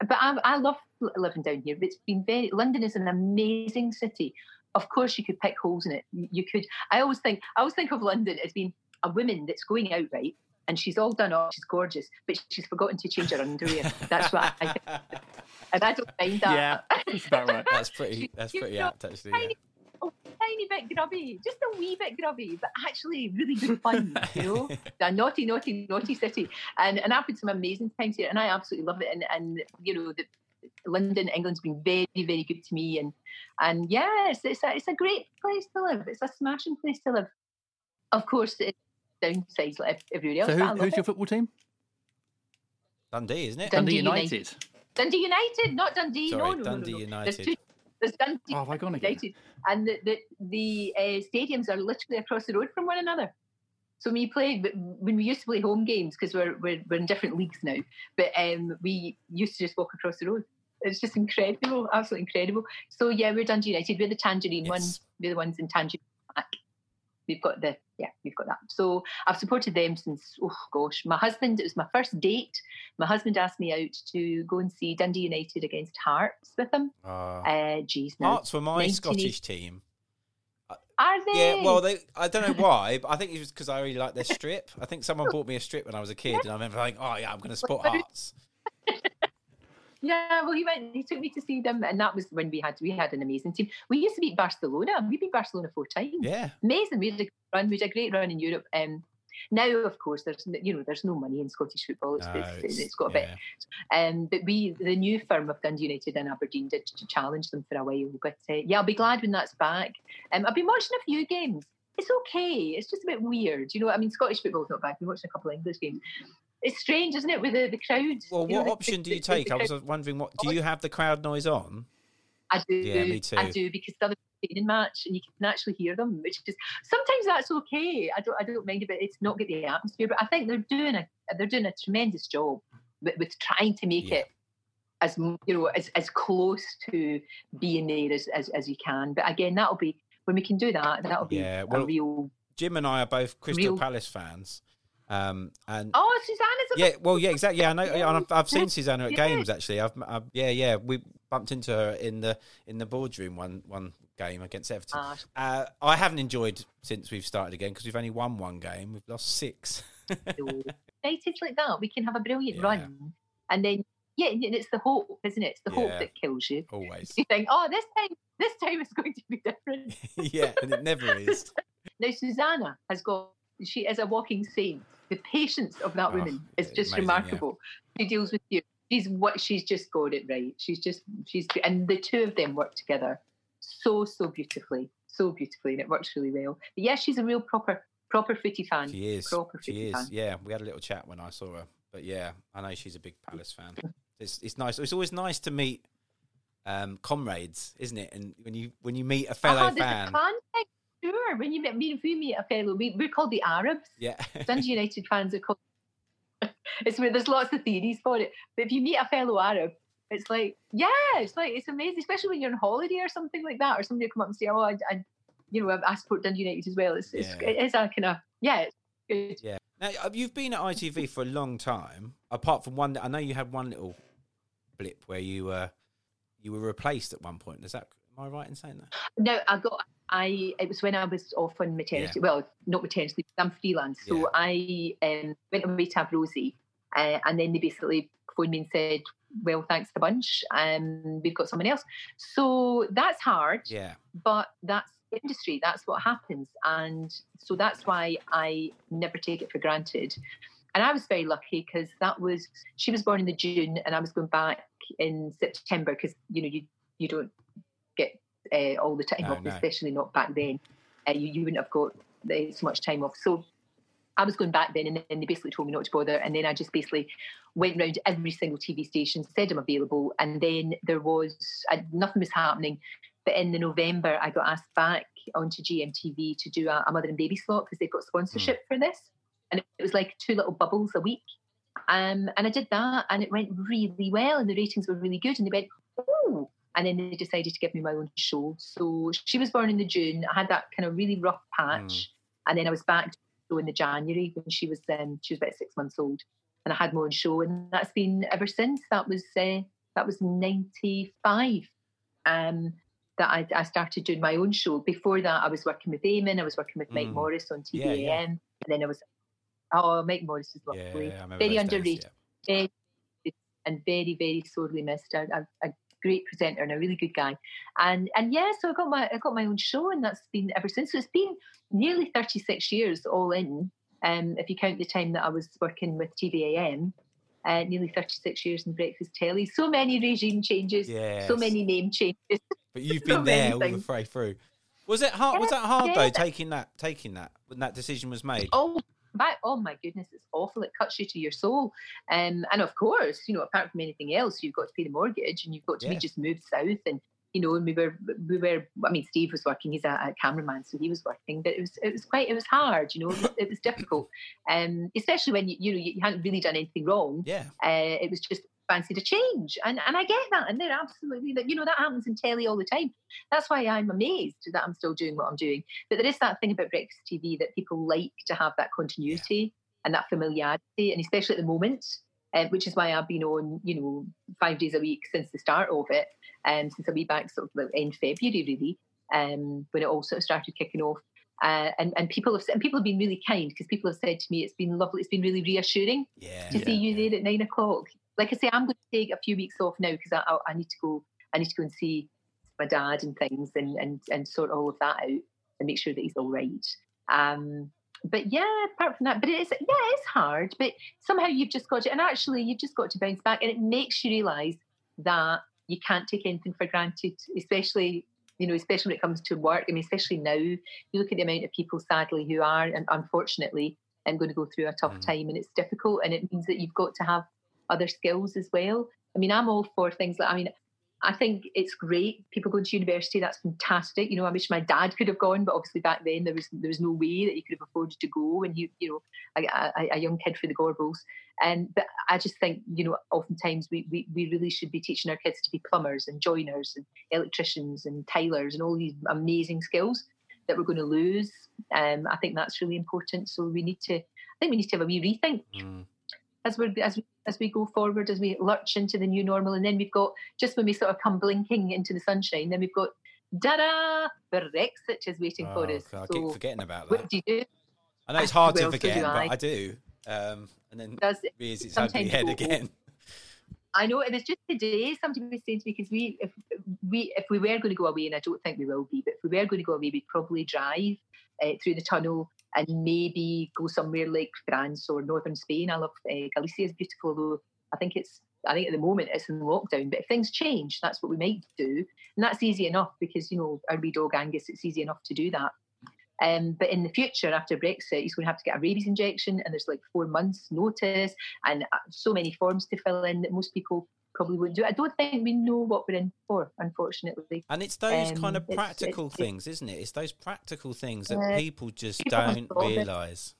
but I, I love living down here. It's been very. London is an amazing city. Of course, you could pick holes in it. You, you could. I always think. I always think of London as being a woman that's going out right, and she's all done up. She's gorgeous, but she's forgotten to change her underwear. That's what I think, and I don't mind that. Yeah, that's about right. That's pretty. That's You pretty know, apt, actually. Yeah. tiny, oh, tiny bit grubby, just a wee bit grubby, but actually really good fun. You know, a naughty, naughty, naughty city, and and I've had some amazing times here, and I absolutely love it. And and you know, the, London, England's been very, very good to me, and and yes, it's it's a, it's a great place to live. It's a smashing place to live. Of course, downsides like everybody else. So but I who, love who's it. your football team? Dundee, isn't it? Dundee Dundee United. United. Dundee United, not Dundee. Sorry, no, no, Dundee no, no, no. United. There's two. There's Dundee Oh, have I gone again? United, and the the, the uh, stadiums are literally across the road from one another. So when you play, when we used to play home games because we're, we're we're in different leagues now, but um, we used to just walk across the road. It's just incredible, absolutely incredible. So yeah, we're Dundee United. We're the Tangerine Yes. ones. We're the ones in Tangerine Black. We've got the yeah, we've got that. So I've supported them since oh gosh, my husband. It was my first date. My husband asked me out to go and see Dundee United against Hearts with him. Oh. Uh, geez, now Hearts were my 1980 Scottish team. are they? Yeah, well, they, I don't know why, but I think it was because I really like their strip. I think someone bought me a strip when I was a kid, and I remember like, oh yeah, I'm going to support Hearts. Yeah, well, he went. He took me to see them, and that was when we had we had an amazing team. We used to beat Barcelona. We beat Barcelona four times. Yeah, Amazing. We had a run. We had a great run in Europe. Um, now, of course, there's you know there's no money in Scottish football. It's, No, it's, it's got a bit. yeah. Um, but we, the new firm of Dundee United and Aberdeen, did to challenge them for a while. But uh, yeah, I'll be glad when that's back. Um, I've been watching a few games. It's okay. It's just a bit weird. You know, I mean, Scottish football's not bad. I've been watching a couple of English games. It's strange, isn't it, with the, the crowd? Well, You know, what the- option do you take? the I was wondering, what do you have the crowd noise on? I do. Yeah, me too. I do because the other training match and you can actually hear them, which is sometimes that's okay. I don't I don't mind it, but it's not get the atmosphere. But I think they're doing a they're doing a tremendous job with, with trying to make Yeah. it as you know as, as close to being there as, as, as you can. But again, that'll be when we can do that. That'll be Yeah, a well, real. Jim and I are both Crystal Real- Palace fans, um, and Oh, Susanna's a yeah, well, yeah, exactly. Yeah, I know. I've, I've seen Susanna at Yeah. games actually. I've, I've, yeah, yeah. We bumped into her in the in the boardroom one one game against Everton. Ah, Uh, I haven't enjoyed since we've started again because we've only won one game. We've lost six. United like that, we can have a brilliant Yeah. run, and then yeah, and it's the hope, isn't it? It's the hope that kills you. Always. You think, oh, this time, this time is going to be different. yeah, and it never is. Now Susanna has got she is a walking saint. The patience of that Oh, woman is just amazing, yeah. remarkable. She deals with you. She's what she's just got it right. She's just she's and the two of them work together so so beautifully, so beautifully, and it works really well. But yeah, she's a real proper proper footy fan. She is. Proper She is. fan. Yeah, we had a little chat when I saw her. But yeah, I know she's a big Palace fan. It's it's nice. It's always nice to meet um, comrades, isn't it? And when you when you meet a fellow there's a fan, fan thing, Sure, when you meet me, if we meet a fellow, we, we're called the Arabs. yeah, Dundee United fans are called. it's where there's lots of theories for it. But if you meet a fellow Arab, it's like, yeah, it's like it's amazing, especially when you're on holiday or something like that, or somebody will come up and say, "Oh, I, I you know, I support Dundee United as well." It's, it's Yeah. it is a kind of yeah, it's good. yeah. Now you've been at ITV for a long time. Apart from one, I know you had one little blip where you uh, you were replaced at one point. Is that am I right in saying that? No, I got. I it was when I was off on maternity. Well, not maternity. I'm freelance, so Yeah. I um, went away to have Rosie, uh, and then they basically phoned me and said, "Well, thanks a bunch. Um, we've got someone else." So that's hard, Yeah, but that's industry. That's what happens, and so that's why I never take it for granted. And I was very lucky because that was she was born in the June, and I was going back in September because you know you you don't uh, all the time No, off, no. especially not back then. Uh, you, you wouldn't have got uh, so much time off. So I was going back then, and then they basically told me not to bother. And then I just basically went round every single TV station, said I'm available, and then there was uh, nothing was happening. But in the November, I got asked back onto GMTV to do a, a mother and baby slot because they've got sponsorship for this, and it was like two little bubbles a week. Um, and I did that, and it went really well, and the ratings were really good. And they went, oh, and then they decided to give me my own show. So she was born in the June. I had that kind of really rough patch, and then I was back to in the January when she was um, she was about six months old, and I had my own show, and that's been ever since. That was uh, that was ninety five. Um, that I, I started doing my own show. Before that, I was working with Eamonn. I was working with Mike Mm. Morris on Yeah, TV-am, yeah. and then I was oh Mike Morris is lovely, I remember very days, underrated yeah. very and very very sorely missed. A, a, a great presenter and a really good guy, and and yeah, so I got my I got my own show, and that's been ever since. So it's been nearly thirty six years all in. Um, if you count the time that I was working with TV-am, uh, nearly thirty six years in breakfast telly. So many regime changes, so many name changes. But you've been many there all the way through. Was it hard? Was that hard Yeah. though? Taking that, taking that when that decision was made. Oh, my, oh my goodness, it's awful. It cuts you to your soul. Um, and of course, you know, apart from anything else, you've got to pay the mortgage, and you've got to. We Yeah. just moved south, and you know, and we were we were. I mean, Steve was working. He's a, a cameraman, so he was working, but it was it was quite it was hard. You know, it was, it was difficult, um, especially when you you know you, you hadn't really done anything wrong. Yeah, Uh, it was just fancied a change, and and I get that, and they're absolutely that you know that happens in telly all the time. That's why I'm amazed that I'm still doing what I'm doing. But there is that thing about breakfast TV that people like to have that continuity and that familiarity, and especially at the moment, uh, which is why I've been on you know five days a week since the start of it, and since a wee back sort of like end February really, um, when it all sort of started kicking off. Uh, and and people have and people have been really kind because people have said to me it's been lovely, it's been really reassuring yeah. to see you there at nine o'clock. Like I say, I'm going to take a few weeks off now because I, I, I need to go. I need to go and see my dad and things, and and and sort all of that out and make sure that he's all right. Um, but yeah, apart from that, but it is yeah, it's hard. But somehow you've just got to, and actually you've just got to bounce back, and it makes you realise that you can't take anything for granted, especially you know, especially when it comes to work. I mean, especially now, you look at the amount of people, sadly, who are, and unfortunately, I'm going to go through a tough Mhm. time, and it's difficult, and it means that you've got to have other skills as well. I mean, I'm all for things like, I mean, I think it's great. People going to university, that's fantastic. You know, I wish my dad could have gone, but obviously back then there was there was no way that he could have afforded to go, and he, you know, a, a, a young kid for the Gorbals. And but I just think, you know, oftentimes we, we we really should be teaching our kids to be plumbers and joiners and electricians and tilers and all these amazing skills that we're going to lose. Um, I think that's really important. So we need to, I think we need to have a wee rethink Mm. As we as we as we go forward, as we lurch into the new normal, and then we've got just when we sort of come blinking into the sunshine, then we've got da-da, Brexit is waiting Oh, for us. God, I So keep forgetting about that. what do you do? I know it's I- hard to forget, do but I. I do. Um, and then Does it its ugly sometimes head go- again. I know it was just today. Somebody was saying to me because we, if we, if we were going to go away, and I don't think we will be, but if we were going to go away, we'd probably drive uh, through the tunnel and maybe go somewhere like France or northern Spain. I love uh, Galicia is beautiful, though I think it's I think at the moment it's in lockdown. But if things change, that's what we might do, and that's easy enough because you know our wee dog Angus, it's easy enough to do that. Um, but in the future, after Brexit, he's going to have to get a rabies injection, and there's like four months' notice, and uh, so many forms to fill in that most people probably wouldn't do. I don't think we know what we're in for, unfortunately. And it's those Um, kind of practical it's- things, isn't it? It's those practical things that Uh, people just people don't it. realise.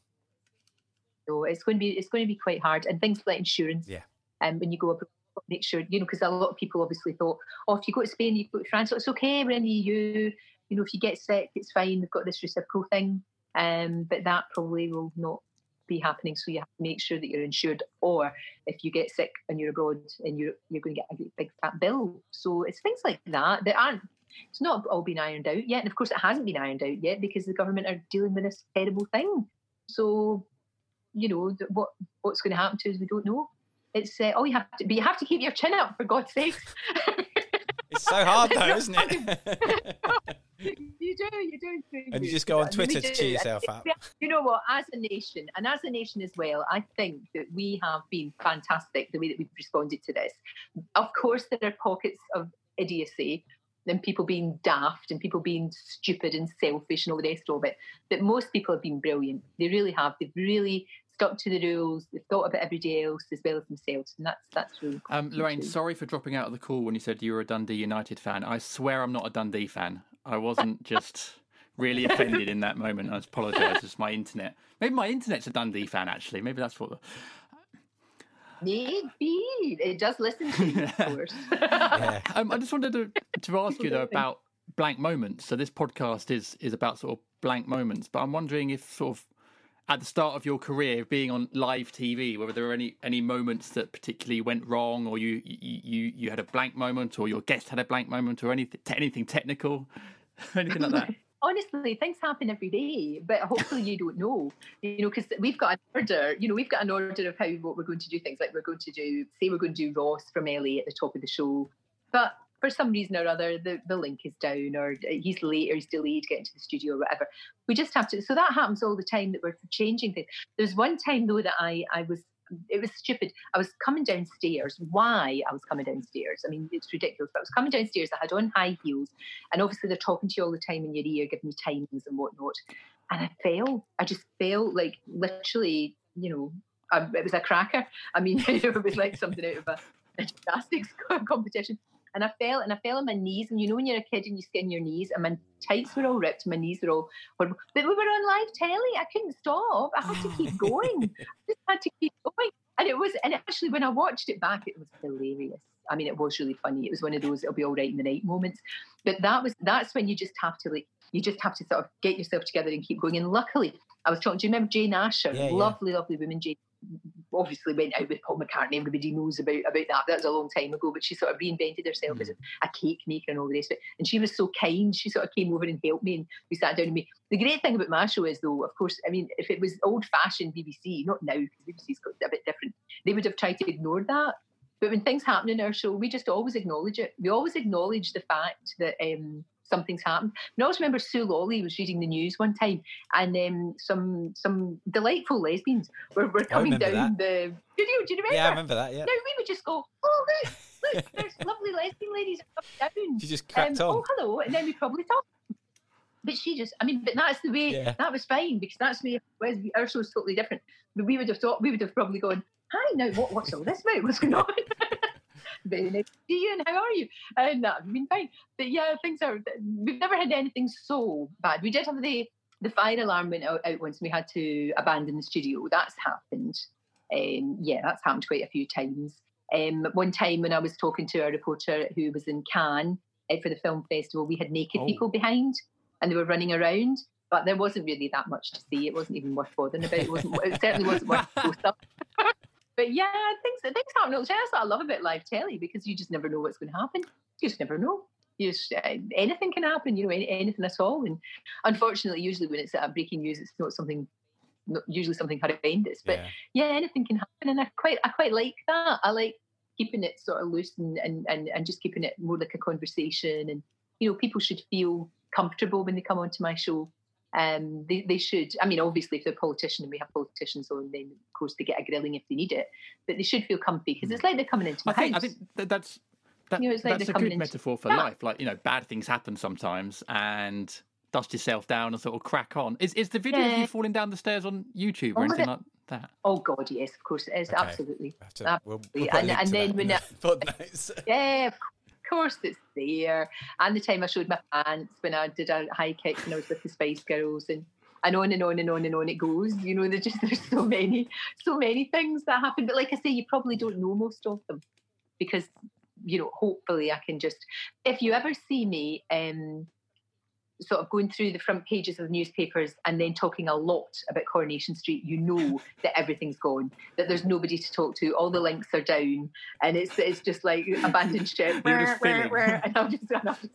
So it's going to be it's going to be quite hard, and things like insurance. Yeah. And um, when you go abroad, make sure you know because a lot of people obviously thought, oh, if you go to Spain, you go to France, it's okay, we're in the EU. You know, if you get sick, it's fine. We've got this reciprocal thing, um, but that probably will not be happening. So you have to make sure that you're insured, or if you get sick and you're abroad and you're you're going to get a big fat bill. So it's things like that that aren't. It's not all been ironed out yet, and of course it hasn't been ironed out yet because the government are dealing with this terrible thing. So you know what what's going to happen to us we don't know it's uh, all you have to but you have to keep your chin up for god's sake It's so hard though, isn't it? you do you do you and you just go on Twitter to cheer yourself up. you know what? As a nation and as a nation as well i think that we have been fantastic the way that we've responded to this. Of course there are pockets of idiocy and people being daft and people being stupid and selfish and all the rest of it but most people have been brilliant. They really have. They've really stuck to the rules. They've thought about everybody else as well as themselves and that's that's really Um, important Lorraine, sorry for dropping out of the call when you said you were a Dundee United fan. I swear I'm not a Dundee fan. I wasn't just really offended in that moment. I apologise. It's my internet. Maybe my internet's a Dundee fan, actually. Maybe that's what. The... maybe it does listen to you of course Yeah. Um, I just wanted to, to ask you though about blank moments. So this podcast is is about sort of blank moments, but I'm wondering if sort of at the start of your career, being on live TV, whether there were any any moments that particularly went wrong, or you you you, had a blank moment, or your guest had a blank moment, or anything anything technical, anything like that. honestly, things happen every day, but hopefully you don't know, you know, because we've got an order, you know, we've got an order of how what we're going to do things. Like we're going to do, say, we're going to do Ross from LA at the top of the show, but for some reason or other, the, the link is down, or he's late, or he's delayed getting to the studio, or whatever. We just have to. So that happens all the time that we're changing things. There's one time though that I I was it was stupid. I was coming downstairs. Why I was coming downstairs? I mean, it's ridiculous. But I was coming downstairs. I had on high heels, and obviously they're talking to you all the time in your ear, giving you timings and whatnot. And I fell. I just fell, like literally. You know, I, it was a cracker. I mean, it was like something out of a, a gymnastics competition. And I fell, and I fell on my knees. And you know, when you're a kid and you skin your knees, and my tights were all ripped, my knees were all horrible. But we were on live telly. I couldn't stop. I had to keep going. I just had to keep going. And it was, and actually, when I watched it back, it was hilarious. I mean, it was really funny. It was one of those "it'll be all right in the night" moments. But that was that's when you just have to like, you just have to sort of get yourself together and keep going. And luckily, I was talking. Do you remember Jane Asher? Yeah, yeah. lovely, lovely woman. Jane obviously went out with Paul McCartney. Everybody knows about about that. That was a long time ago. But she sort of reinvented herself as a, cake maker and all the rest of it. And she was so kind. She sort of came over and helped me, and we sat down and me. The great thing about my show is, though, of course, I mean, if it was old-fashioned BBC, not now because BBC's got a bit different, they would have tried to ignore that. But when things happen in our show, we just always acknowledge it. We always acknowledge the fact that um, something's happened. And I also remember Sue Lawley was reading the news one time, and um, some some delightful lesbians were, were coming down the studio. Do you remember? Yeah, I remember that. Yeah. No, we would just go, oh look, look, there's lovely lesbian ladies coming down. She just cracked Um, on. Oh, hello, and then we probably talk. But she just, I mean, but that's the way. Yeah. That was fine because that's the way. Whereas our show's totally different. But we would have thought we would have probably gone, hi, now what, what's all this about? What's going on? Very nice to see you, and how are you? And that would been fine. But yeah, things are. We've never had anything so bad. We did have the the fire alarm went out, out once. and We had to abandon the studio. That's happened. Um, yeah, that's happened quite a few times. Um, one time when I was talking to a reporter who was in Cannes uh, for the film festival, we had naked Oh. people behind, and they were running around. But there wasn't really that much to see. It wasn't even worth bothering about. It wasn't. It certainly wasn't worth post up. But yeah, things things happen all the time. That's what I love about live telly because you just never know what's going to happen. You just never know. You just, uh, anything can happen, you know, any, anything at all. And unfortunately, usually when it's uh, breaking news, it's not something, not usually something horrendous. But Yeah. yeah, anything can happen, and I quite I quite like that. I like keeping it sort of loose and, and, and, and just keeping it more like a conversation. And, you know, people should feel comfortable when they come onto my show. Um, they, they should. I mean, obviously, if they're a politician and we have politicians on, then of course they get a grilling if they need it. But they should feel comfy because it's like they're coming into my I think, house. I think that that's that, You know, like that's a good into- metaphor for Yeah. life. Like you know, bad things happen sometimes, and dust yourself down and sort of crack on. Is is the video of you falling down the stairs on YouTube or Oh, anything the- like that? Oh God, yes, of course it is. Okay. Absolutely. We'll have to- we'll- Absolutely. we'll and and then that when it, yeah, of course it's there. And the time I showed my pants when I did a high kick and I was with the Spice Girls and and on and on and on and on it goes. You know, there's just there's so many, so many things that happen. But like I say, you probably don't know most of them because you know, hopefully I can just if you ever see me um sort of going through the front pages of the newspapers and then talking a lot about Coronation Street, you know that everything's gone, that there's nobody to talk to, all the links are down, and it's it's just like abandoned ship. Where, where, where, and I'll just, and I'll just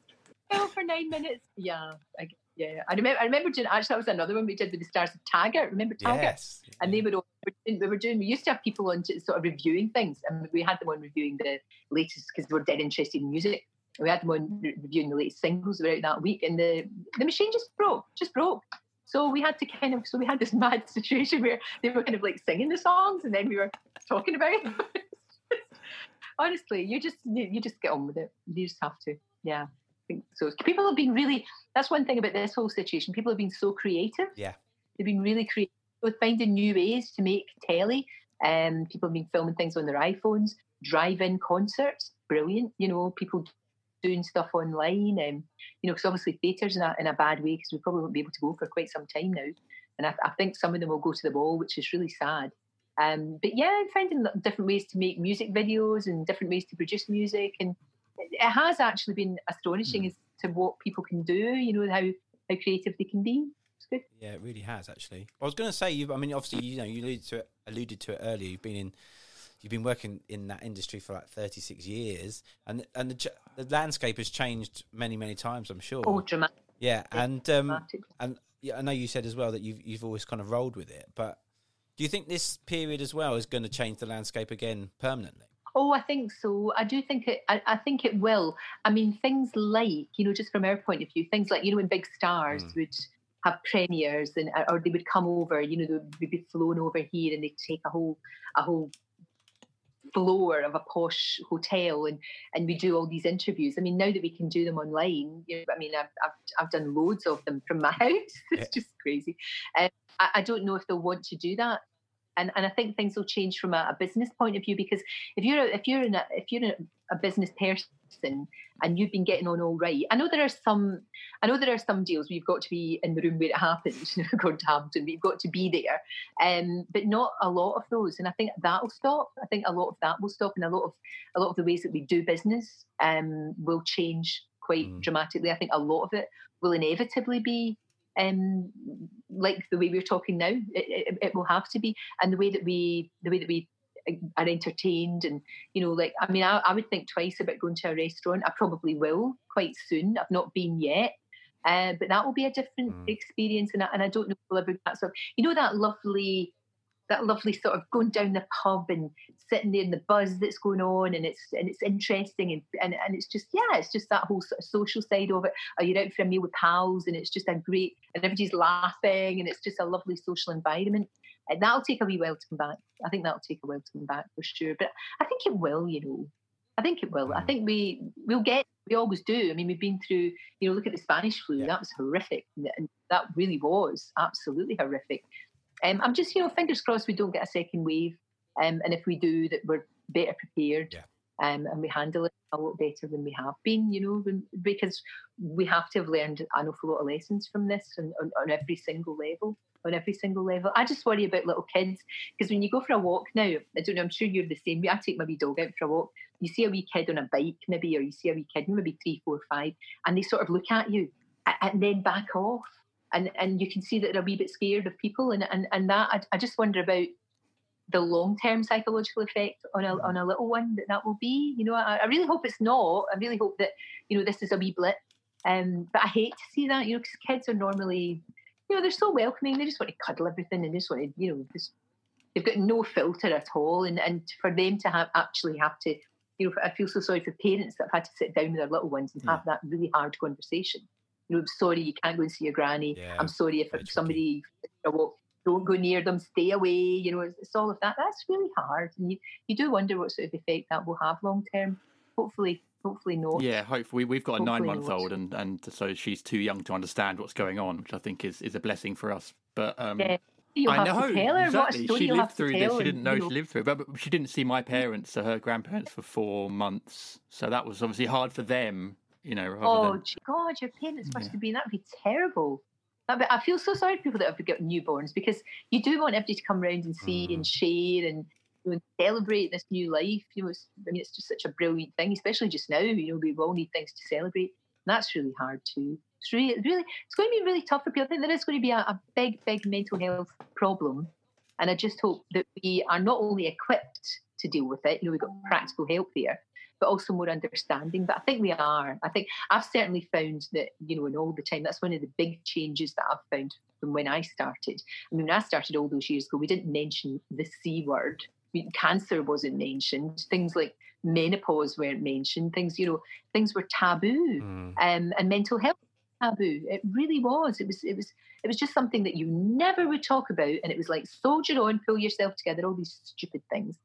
fill for nine minutes. Yeah, I, yeah. I remember. I remember doing actually that was another one we did with the stars of Taggart. Remember Taggart? yes. and they were all, we were doing we used to have people on to sort of reviewing things and we had them on reviewing the latest because we're dead interested in music we had them on reviewing the latest singles that were out that week and the the machine just broke just broke. So we had to kind of so we had this mad situation where they were kind of like singing the songs and then we were talking about it. Honestly you just you, you just get on with it. You just have to yeah. I think so. People have been really that's one thing about this whole situation. People have been so creative. Yeah. they've been really creative with finding new ways to make telly. Um, people have been filming things on their iPhones, drive-in concerts, brilliant. You know, people doing stuff online. Um, you know, because obviously theatres in a, in a bad way because we probably won't be able to go for quite some time now. And I, I think some of them will go to the ball, which is really sad. Um, but yeah, finding different ways to make music videos and different ways to produce music, and it has actually been astonishing as to what people can do. You know how how creative they can be. It's good. Yeah, it really has actually. I was going to say you. I mean, obviously, you know, you alluded to it. Alluded to it earlier. You've been in. You've been working in that industry for like thirty six years, and and the, the landscape has changed many many times. I'm sure. Oh, dramatic. yeah, and um, and yeah, I know you said as well that you've you've always kind of rolled with it, but do you think this period as well is going to change the landscape again permanently? Oh, I think so. I do think it. I, I think it will. I mean, things like you know, just from our point of view, things like you know, when big stars Mm. would have premieres and or they would come over. You know, they would be flown over here and they'd take a whole a whole floor of a posh hotel and and we do all these interviews. I mean, now that we can do them online, you know, I mean, I've I've, I've done loads of them from my house. it's Yeah. just crazy. Um, I, I don't know if they'll want to do that. And, and I think things will change from a, a business point of view because if you're a, if you're in a, if you're a business person and and you've been getting on all right, I know there are some I know there are some deals where you've got to be in the room where it happens, know, going to Hampton, but you've got to be there. Um, but not a lot of those. And I think that will stop. I think a lot of that will stop and a lot of a lot of the ways that we do business um will change quite Mm. dramatically. I think a lot of it will inevitably be um like the way we're talking now. It, it, it will have to be. And the way that we the way that we are entertained and you know like i mean I, I would think twice about going to a restaurant. I probably will quite soon. I've not been yet. Uh, but that will be a different Mm. experience and I, and I don't know if that sort of you know that lovely that lovely sort of going down the pub and sitting there in the buzz that's going on and it's and it's interesting and and, and it's just yeah it's just that whole sort of social side of it. Or you're out for a meal with pals and it's just a great and everybody's laughing and it's just a lovely social environment that'll take a wee while to come back I think that'll take a while to come back for sure but I think it will you know I think it will I Mm. think we we'll get we always do I mean we've been through you know look at the Spanish flu Yeah. that was horrific and that really was absolutely horrific um, I'm just, you know, fingers crossed we don't get a second wave. Um, and if we do, that we're better prepared Yeah. um, and we handle it a lot better than we have been, you know, when, because we have to have learned an awful lot of lessons from this and, on, on every single level. On every single level. I just worry about little kids because when you go for a walk now, I don't know, I'm sure you're the same. I take my wee dog out for a walk. You see a wee kid on a bike, maybe, or you see a wee kid, maybe three, four, five, and they sort of look at you and then back off and and you can see that they're a wee bit scared of people and and, and that I, I just wonder about the long term psychological effect on a on a little one that that will be you know I, I really hope it's not I really hope that you know this is a wee blip um but I hate to see that you know because kids are normally you know they're so welcoming they just want to cuddle everything and they just want to you know just they've got no filter at all and and for them to have actually have to You know, I feel so sorry for parents that have had to sit down with their little ones and Yeah. have that really hard conversation. You know, I'm sorry you can't go and see your granny. Yeah, I'm sorry if somebody well, don't go near them, stay away. You know, it's, it's all of that. That's really hard, and you, you do wonder what sort of effect that will have long term. Hopefully, hopefully not. Yeah, hopefully we've got a Hopefully nine month old, and and so she's too young to understand what's going on, which I think is is a blessing for us. But um, Yeah. You'll I have know to tell her exactly. she lived through this. She didn't know she lived through it, but, but she didn't see my parents, so her grandparents for four months. So that was obviously hard for them, you know. Oh than, God, your parents must Yeah. have been that'd be terrible. That'd be, I feel so sorry for people that have got newborns because you do want everybody to come round and see Mm. and share and, you know, celebrate this new life. You know, it's, I mean, it's just such a brilliant thing, especially just now. You know, we all need things to celebrate. And that's really hard too. It's really, really, it's going to be really tough for people. I think there is going to be a, a big, big mental health problem, and I just hope that we are not only equipped to deal with it. You know, we've got practical help there, but also more understanding. But I think we are. I think I've certainly found that, you know, in all the time, that's one of the big changes that I've found from when I started. I mean, when I started all those years ago, we didn't mention the C word. Cancer wasn't mentioned. Things like menopause weren't mentioned. Things, you know, things were taboo. Mm. Um, and mental health taboo. It really was. It was. It was. It was just something that you never would talk about, and it was like soldier on, pull yourself together. All these stupid things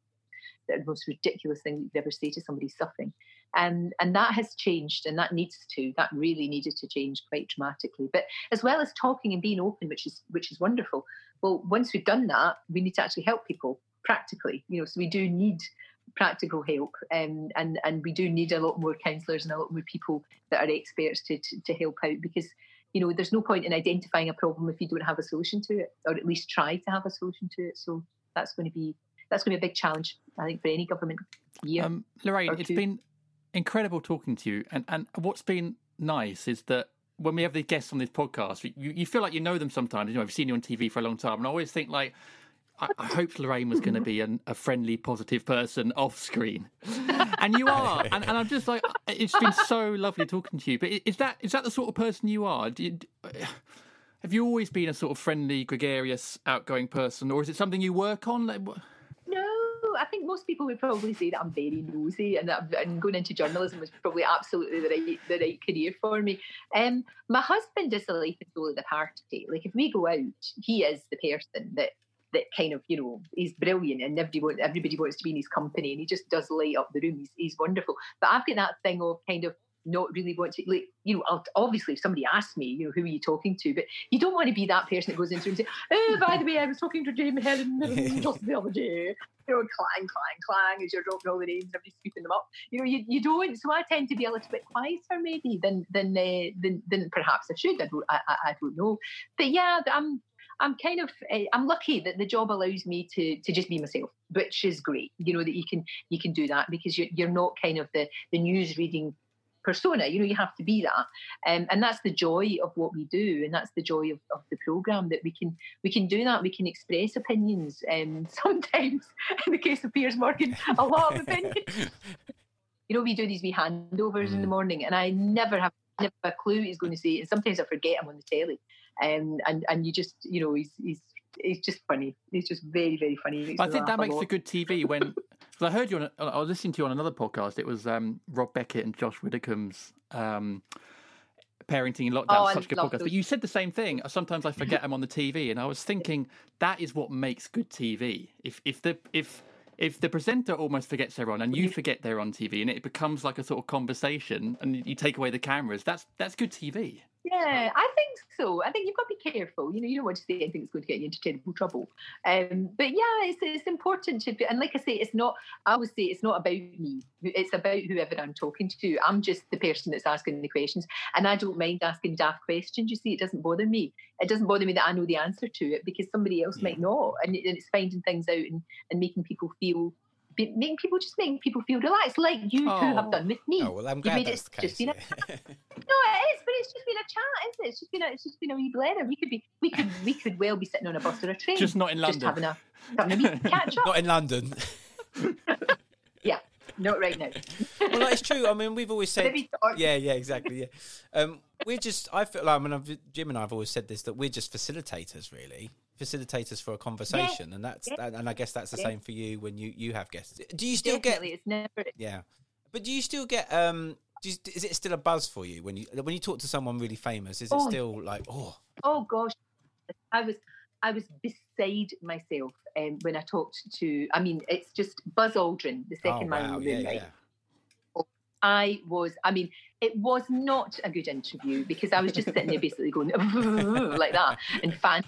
that are the most ridiculous thing you'd ever say to somebody suffering. And and that has changed and that needs to, that really needed to change quite dramatically. But as well as talking and being open, which is which is wonderful. Well, once we've done that, we need to actually help people practically. You know, so we do need practical help um, and and we do need a lot more counsellors and a lot more people that are experts to, to, to help out because you know there's no point in identifying a problem if you don't have a solution to it or at least try to have a solution to it so that's going to be that's going to be a big challenge i think for any government Yeah, Um, Lorraine, it's been incredible talking to you, and and what's been nice is that when we have these guests on this podcast, you, you feel like you know them sometimes. You know, I've seen you on TV for a long time, and I always think like. I, I hoped Lorraine was going to be an, a friendly, positive person off screen, and you are. And, and I'm just like, it's been so lovely talking to you. But is that is that the sort of person you are? Do you, have you always been a sort of friendly, gregarious, outgoing person, or is it something you work on? Like, what- no i think most people would probably say that i'm very nosy and that and going into journalism was probably absolutely the right the right career for me um my husband is the life and soul of the party like if we go out he is the person that that kind of, you know, he's brilliant and everybody, everybody wants to be in his company and he just does light up the room. He's, he's wonderful. But I've got that thing of kind of not really want to, like, you know, obviously if somebody asks me, you know, who are you talking to? But you don't want to be that person that goes into and say, oh, by the way, I was talking to Jamie Helen just the other day. You know, clang, clang, clang, as you're dropping all the names, everybody's sweeping them up. You know, you, you don't. So I tend to be a little bit quieter, maybe, than than uh, than, than perhaps I should. I don't, I, I, I don't know. But yeah, I'm I'm kind of uh, I'm lucky that the job allows me to to just be myself, which is great. You know that you can you can do that because you're you're not kind of the the news reading persona. You know you have to be that, um, and that's the joy of what we do, and that's the joy of, of the program that we can we can do that. We can express opinions, and sometimes in the case of Piers Morgan, a lot of opinions. you know, we do these wee handovers in the morning, and I never have never a clue what he's going to say, and sometimes I forget I'm on the telly, um, and and you just you know he's he's he's just funny. He's just very very funny. I think that makes for good TV when. I heard you on, a, I was listening to you on another podcast. It was um, Rob Beckett and Josh Widdicombe's um, parenting in lockdown. Oh, such a good podcast. But you said the same thing. Sometimes I forget I'm on the TV, and I was thinking that is what makes good TV. If if the if if the presenter almost forgets they're on, and you forget they're on TV, and it becomes like a sort of conversation, and you take away the cameras, that's that's good TV. Yeah, I think so. I think you've got to be careful. You know, you don't want to say anything that's going to get you into terrible trouble. Um, but yeah, it's, it's important to be, and like I say, it's not, I always say it's not about me. It's about whoever I'm talking to. I'm just the person that's asking the questions. And I don't mind asking daft questions. You see, it doesn't bother me. It doesn't bother me that I know the answer to it because somebody else might not. And, it, and it's finding things out and, and making people feel, be- making people just making people feel relaxed, like you two Oh. have done with me. Oh well, I'm You've glad made that's it the just case. been a yeah. no, it is, but it's just been a chat, isn't it? It's just been a, it's just been a wee blather. We could be, we could, we could well be sitting on a bus or a train, Just not in just London. having a, having a wee catch up. Not in London. yeah, not right now. well, that is true. I mean, we've always said, yeah, yeah, exactly, yeah. Um, we're just, I feel like, I mean, I've, Jim and I have always said this that we're just facilitators, really, facilitators for a conversation, and that's yeah. and I guess that's the same for you when you you have guests. Do you still Definitely, get it's never. yeah, but do you still get um? Do you, is it still a buzz for you when you when you talk to someone really famous? Is it Oh. still like oh Oh gosh, I was I was beside myself um, when I talked to. I mean, it's just Buzz Aldrin, the oh second man wow the yeah right? yeah I was. I mean, it was not a good interview because I was just sitting there basically going like that and fan.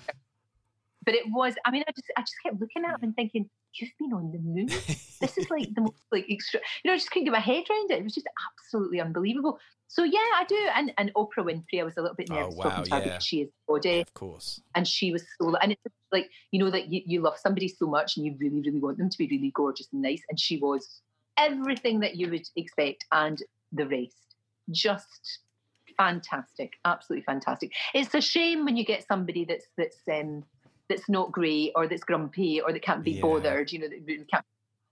But it was. I mean, I just I just kept looking at him and thinking, "You've been on the moon. This is like the most like extra." You know, I just couldn't get my head around it. It was just absolutely unbelievable. So yeah, I do. And and Oprah Winfrey, I was a little bit Oh, nervous wow, talking to her yeah. because she is body of course and she was so and it's like you know that you, you love somebody so much and you really really want them to be really gorgeous and nice and she was everything that you would expect and the rest just fantastic absolutely fantastic it's a shame when you get somebody that's that's um that's not great or that's grumpy or that can't be Yeah. bothered you know that can't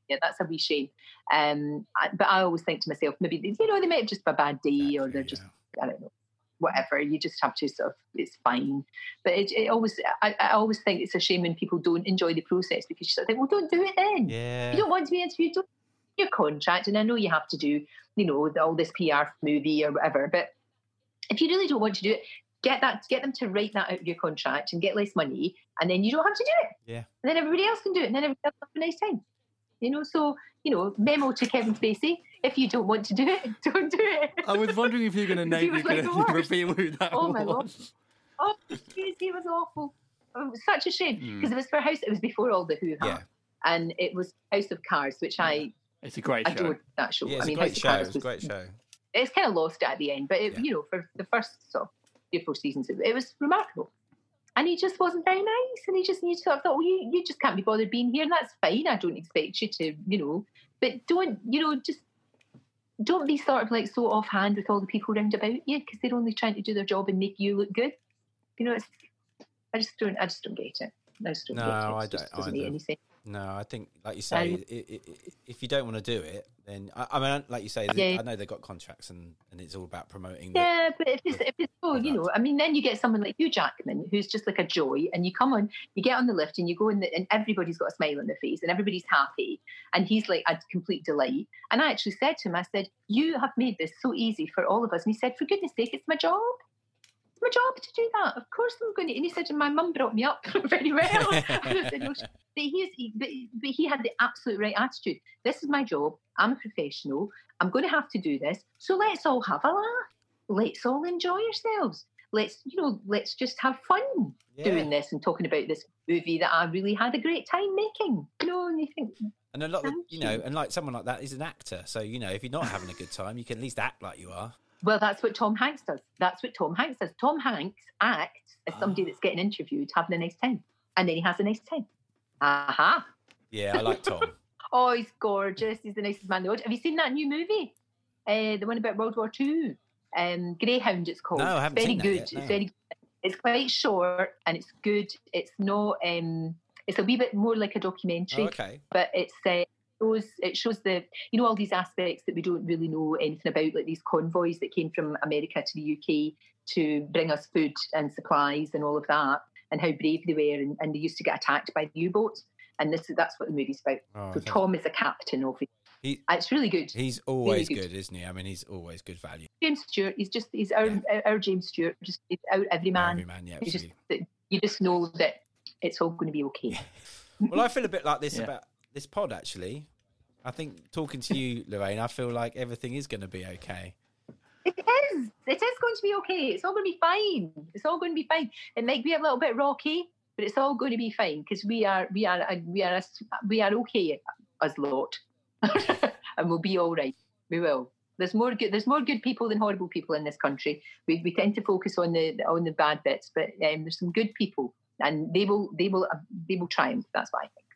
yeah that's a wee shame um I, but i always think to myself maybe you know they might have just have a bad day or they're just I don't know, whatever. You just have to sort of, it's fine. But it, it always, I, I always think it's a shame when people don't enjoy the process because you sort of think, well, don't do it then. yeah You don't want to be interviewed, don't your contract. And I know you have to do, you know, all this PR movie or whatever. But if you really don't want to do it, get that, get them to write that out of your contract and get less money, and then you don't have to do it. Yeah. And then everybody else can do it, and then everybody else have a nice time. You know, so you know, memo to Kevin Spacey: if you don't want to do it, don't do it. I was wondering if you were going to name, was you're like going the to worst. reveal who that Oh, my Lord. was. Oh, geez, he was awful. It was such a shame Mm. because it was for House. It was before all the hoo ha, yeah and it was House of Cards, which I It's a great show. that show. yeah it's I mean, a great House of show Cards it's a great show It's kind of lost at the end, but it, Yeah. you know, for the first sort of three or four seasons, it, it was remarkable. And he just wasn't very nice, and he just you sort of thought, well, you, you just can't be bothered being here, and that's fine. I don't expect you to, you know, but don't, you know, just don't be sort of like so offhand with all the people round about you because they're only trying to do their job and make you look good. You know, it's I just don't I just don't get it. I just don't No, get it. I It just don't doesn't make any sense. No, I think, like you say, And- i i i if you don't want to do it, then I, I mean, like you say, Yeah. I know they've got contracts, and, and it's all about promoting. The, Yeah, but if it's if it's so, you know, I mean, then you get someone like Hugh Jackman, who's just like a joy, and you come on, you get on the lift, and you go in, the, and everybody's got a smile on their face, and everybody's happy, and he's like a complete delight. And I actually said to him, I said, "You have made this so easy for all of us." And he said, "For goodness' sake, it's my job. It's my job to do that. Of course I'm going to." And he said, "My mum brought me up very well." said, "No, but he but, but he had the absolute right attitude. This is my job. I'm a professional. I'm going to have to do this. So let's all have a laugh. Let's all enjoy ourselves. Let's, you know, let's just have fun Yeah. doing this and talking about this movie that I really had a great time making. You know, and you think, And a lot of, you know, and like someone like that is an actor. So, you know, if you're not having a good time, you can at least act like you are. Well, that's what Tom Hanks does. That's what Tom Hanks does. Tom Hanks acts as somebody that's getting interviewed, having a nice time. And then he has a nice time. Aha. Yeah, I like Tom. Oh, he's gorgeous. He's the nicest man in the world. Have you seen that new movie? Uh, the one about World War Two. Um, Greyhound, it's called. No, I haven't very seen that good. yet, no. It's very. It's quite short and it's good. It's not. Um, it's a wee bit more like a documentary, oh, okay. but it's. Uh, shows it shows the you know all these aspects that we don't really know anything about, like these convoys that came from America to the UK to bring us food and supplies and all of that, and how brave they were, and, and they used to get attacked by the U-boats, and this is that's what the movie's about. Oh, So okay. Tom is a captain of it. He- Uh, It's really good. He's always good. good, isn't he? I mean, he's always good value. James Stewart, he's just he's our our, our James Stewart, just he's out every man. Every man, yeah, just you just know that it's all going to be okay. well, I feel a bit like this Yeah. about this pod, actually. I think talking to you, Lorraine, I feel like everything is going to be okay. It is. It is going to be okay. It's all going to be fine. It's all going to be fine. It might be a little bit rocky, but it's all going to be fine because we are we are uh, we are we are okay as lot, and we'll be all right. We will. There's more good. There's more good people than horrible people in this country. We, we tend to focus on the on the bad bits, but um, there's some good people, and they will they will uh, they will triumph. That's what I think.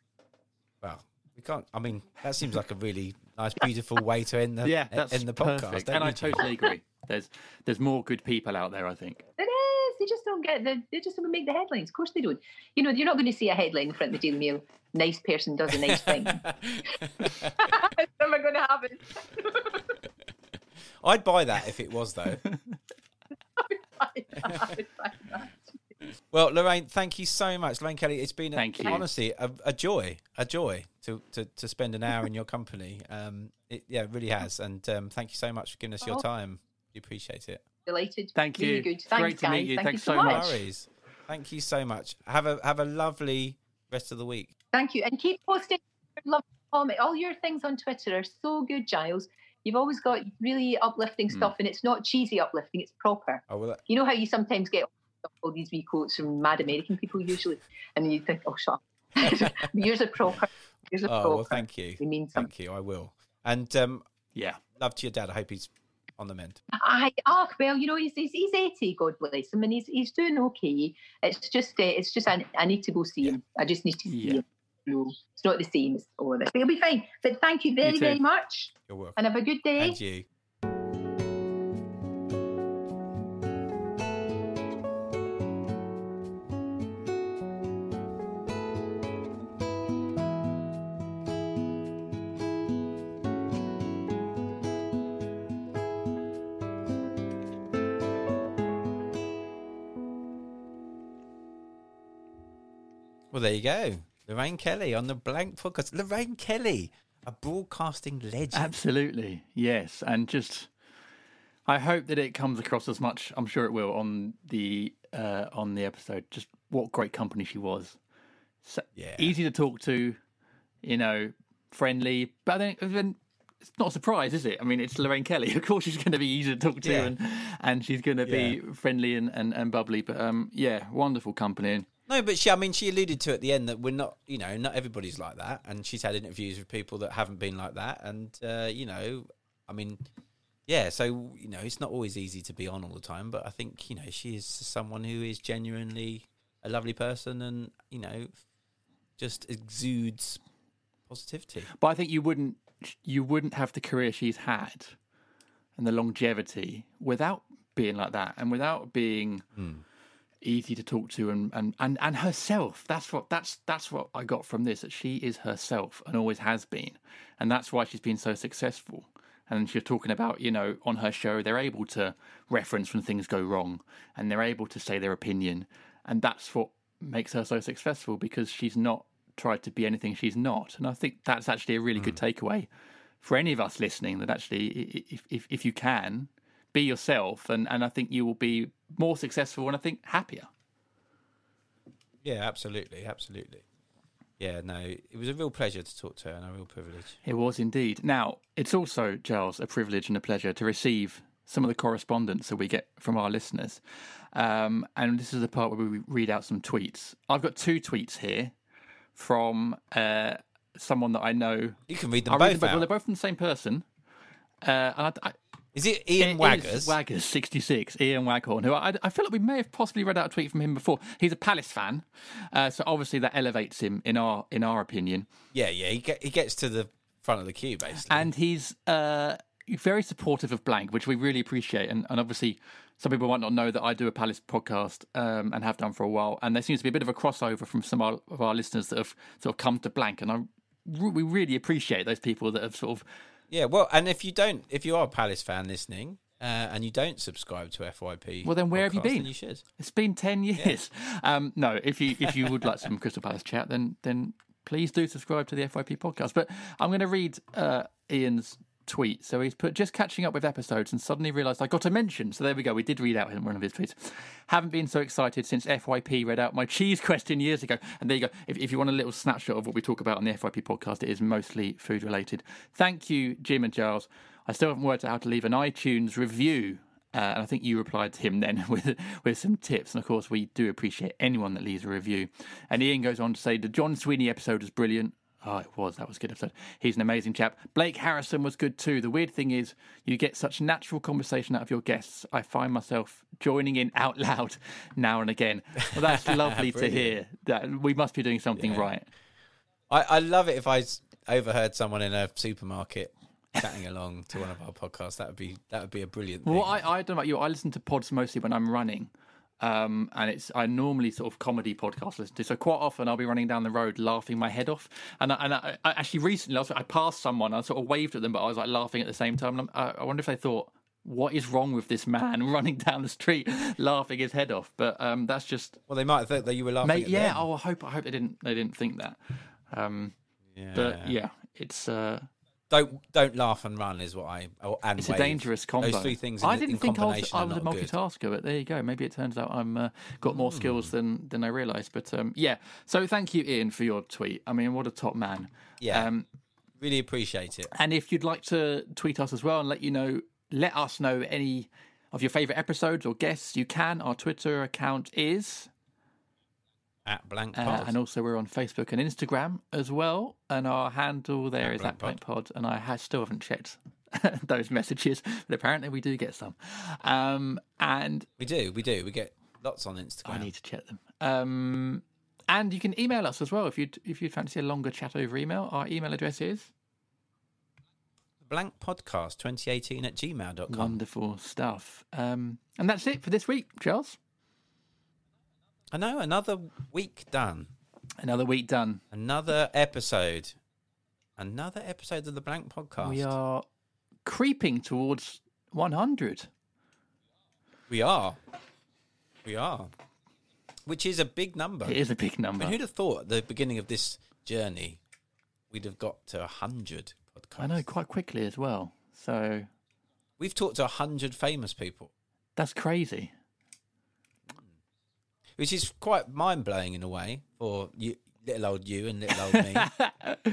Well, we can't. I mean, that seems like a really nice, beautiful way to end the Yeah, that's end the podcast. perfect. And you, I Jim? totally agree. There's there's more good people out there, I think. It is. They just don't get the. They just don't make the headlines. Of course they don't. You know, you're not going to see a headline in front of the Daily Mail. Nice person does a nice thing. it's never going to happen. I'd buy that if it was though. I would buy that. Well, Lorraine, thank you so much, Lorraine Kelly. It's been Thank a, you. honestly a, a joy, a joy to, to, to spend an hour in your company. Um, it, yeah, it really has, and um, thank you so much for giving us your Oh. time. We appreciate it. Delighted. Thank Really you. good. Thanks, great to meet you. Thank Thanks you so so much. much. worries. Thank you so much. Have a have a lovely rest of the week. Thank you. And keep posting love comment. All your things on Twitter are so good, Giles. You've always got really uplifting Hmm. stuff, and it's not cheesy uplifting, it's proper. Oh well, You know how you sometimes get all these wee quotes from mad American people, usually, and you think, oh, shut up. Yours are proper. Yours are oh proper. well, thank you, They mean something. thank you. I will. And um, Yeah. love to your dad. I hope he's on the mend. I, oh, well, you know, he's, he's, he's 80, God bless him, and he's, he's doing okay. It's just, uh, it's just, I, I need to go see Yeah. him. I just need to see Yeah. him. No, it's not the same as all of this. But he'll be fine. But thank you very, too. very much, You're welcome. and have a good day. And you. Well, there you go. Lorraine Kelly on the Blank Podcast. Lorraine Kelly, a broadcasting legend. Absolutely, yes, and just I hope that it comes across as much. I'm sure it will on the uh, on the episode. Just what great company she was. So, Yeah. easy to talk to, you know, friendly. But then, then it's not a surprise, is it? I mean, it's Lorraine Kelly. Of course, she's going to be easy to talk to, Yeah. and and she's going to be friendly and, and, and bubbly. But um, yeah, wonderful company. And No, but she, I mean, she alluded to at the end that we're not, you know, not everybody's like that. And she's had interviews with people that haven't been like that. And, uh, you know, I mean, yeah, so, you know, it's not always easy to be on all the time. But I think, you know, she is someone who is genuinely a lovely person and, you know, just exudes positivity. But I think you wouldn't you wouldn't have the career she's had and the longevity without being like that and without being easy to talk to and, and, and, and herself. That's what that's that's what I got from this, that she is herself and always has been. And that's why she's been so successful. And she's talking about, you know, on her show, they're able to reference when things go wrong and they're able to say their opinion. And that's what makes her so successful because she's not tried to be anything she's not. And I think that's actually a really good hmm. takeaway for any of us listening that actually, if, if, if you can, be yourself. And, and I think you will be more successful and I think happier. Yeah, absolutely. Absolutely. Yeah, no, it was a real pleasure to talk to her and a real privilege. It was indeed. Now, it's also, Giles, a privilege and a pleasure to receive some of the correspondence that we get from our listeners. Um, and this is the part where we read out some tweets. I've got two tweets here from uh, someone that I know. You can read them I'll read both them, well, they're both from the same person. Uh, and I, I, Is it Ian it Waggers? Waggers, 66, Ian Waghorn, who I, I feel like we may have possibly read out a tweet from him before. He's a Palace fan, uh, so obviously that elevates him in our in our opinion. yeah, yeah. He, get, he gets to the front of the queue, basically. and he's uh, very supportive of Blank, which we really appreciate. And, and obviously, some people might not know that I do a Palace podcast um, and have done for a while. And there seems to be a bit of a crossover from some of our, of our listeners that have sort of come to Blank, and I we really appreciate those people that have sort of Yeah, well, and if you don't, if you are a Palace fan listening uh, and you don't subscribe to FYP, Well, then where have you been? you should. It's been ten years. Um, no, if you if you would like some Crystal Palace chat, then then please do subscribe to the FYP podcast. But I'm going to read uh, Ian's tweet. So he's put just catching up with episodes and suddenly realised I got to mention. So there we go. We did read out one of his tweets. Haven't been so excited since FYP read out my cheese question years ago. And there you go. If, if you want a little snapshot of what we talk about on the FYP podcast, it is mostly food related. Thank you, Jim and Giles. I still haven't worked out how to leave an iTunes review. Uh, and I think you replied to him then with with some tips. And of course, we do appreciate anyone that leaves a review. And Ian goes on to say the John Sweeney episode was brilliant. Oh, it was. That was a good episode. He's an amazing chap. Blake Harrison was good too. The weird thing is, you get such natural conversation out of your guests. I find myself joining in out loud now and again. Well, that's lovely to hear. That we must be doing something Yeah. right. I, I love it if I overheard someone in a supermarket chatting along to one of our podcasts. That would be that would be a brilliant. Thing. Well, I, I don't know about you. I listen to pods mostly when I'm running. Um, and it's I normally sort of comedy podcasts listen to. So quite often I'll be running down the road laughing my head off. And I, and I, I actually recently I, was, I passed someone. I sort of waved at them, but I was like laughing at the same time. I, I wonder if they thought what is wrong with this man running down the street laughing his head off. But um, that's just Well, they might have thought that you were laughing. Mate, at yeah. Oh, I hope I hope they didn't they didn't think that. Um, yeah. but yeah, it's uh, Don't don't laugh and run is what I. Oh, and it's a dangerous combo. Those three things. I didn't in think I was, I was a not good. multitasker, but there you go. Maybe it turns out I'm uh, got more skills Hmm. than than I realised. But um, yeah, so thank you, Ian, for your tweet. I mean, what a top man. Yeah. Um, Really appreciate it. And if you'd like to tweet us as well and let you know, let us know any of your favourite episodes or guests, you can. Our Twitter account is, At blank uh, and also we're on Facebook and Instagram as well. And our handle there At is Blank at Blank Pod. And I ha- still haven't checked those messages, but apparently we do get some. Um, and we do, we do. We get lots on Instagram. I need to check them. Um, and you can email us as well if you'd if you'd fancy a longer chat over email. Our email address is blank podcast 2018 at gmail.com. wonderful stuff. Um, and that's it for this week, Charles. I know, another week done. Another week done. Another episode. Another episode of the blank podcast. We are creeping towards 100. We are. We are. Which is a big number. It is a big number. mean, who'd have thought at the beginning of this journey we'd have got to 100 podcasts? I know quite quickly as well. So We've talked to 100 famous people, that's crazy. Which is quite mind blowing in a way for you, little old you and little old me.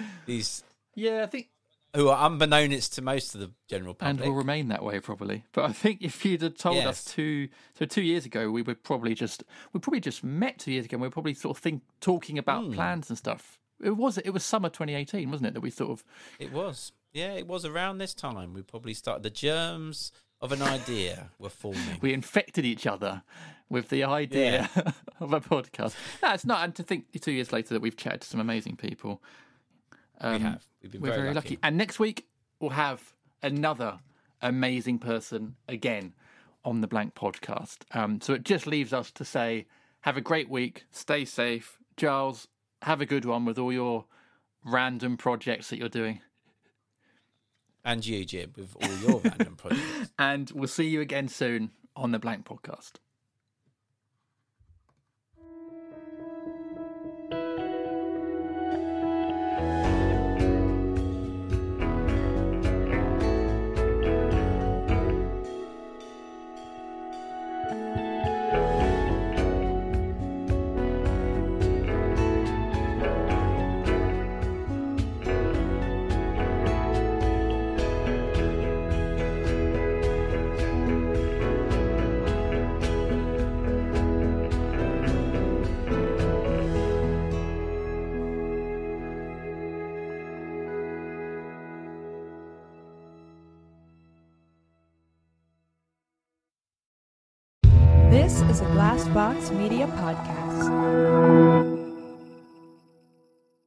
These Yeah, I think, who are unbeknownst to most of the general public and will remain that way probably. But I think if you'd have told us two, so two years ago, we would probably just, we probably just met two years ago. and We were probably sort of think talking about Hmm. plans and stuff. It was, it was summer 2018, wasn't it? That we sort of It was. Yeah, it was around this time. We probably started. The germs of an idea were forming. we infected each other with the idea of a podcast. No, it's not. And to think two years later that we've chatted to some amazing people. we have. We've been We're very, very, lucky. And next week we'll have another amazing person again on the Blank Podcast. Um, so it just leaves us to say, have a great week, stay safe, Giles. Have a good one with all your random projects that you're doing, And you, Jim, with all your random projects. and we'll see you again soon on the Blank Podcast. A Glassbox Media podcast.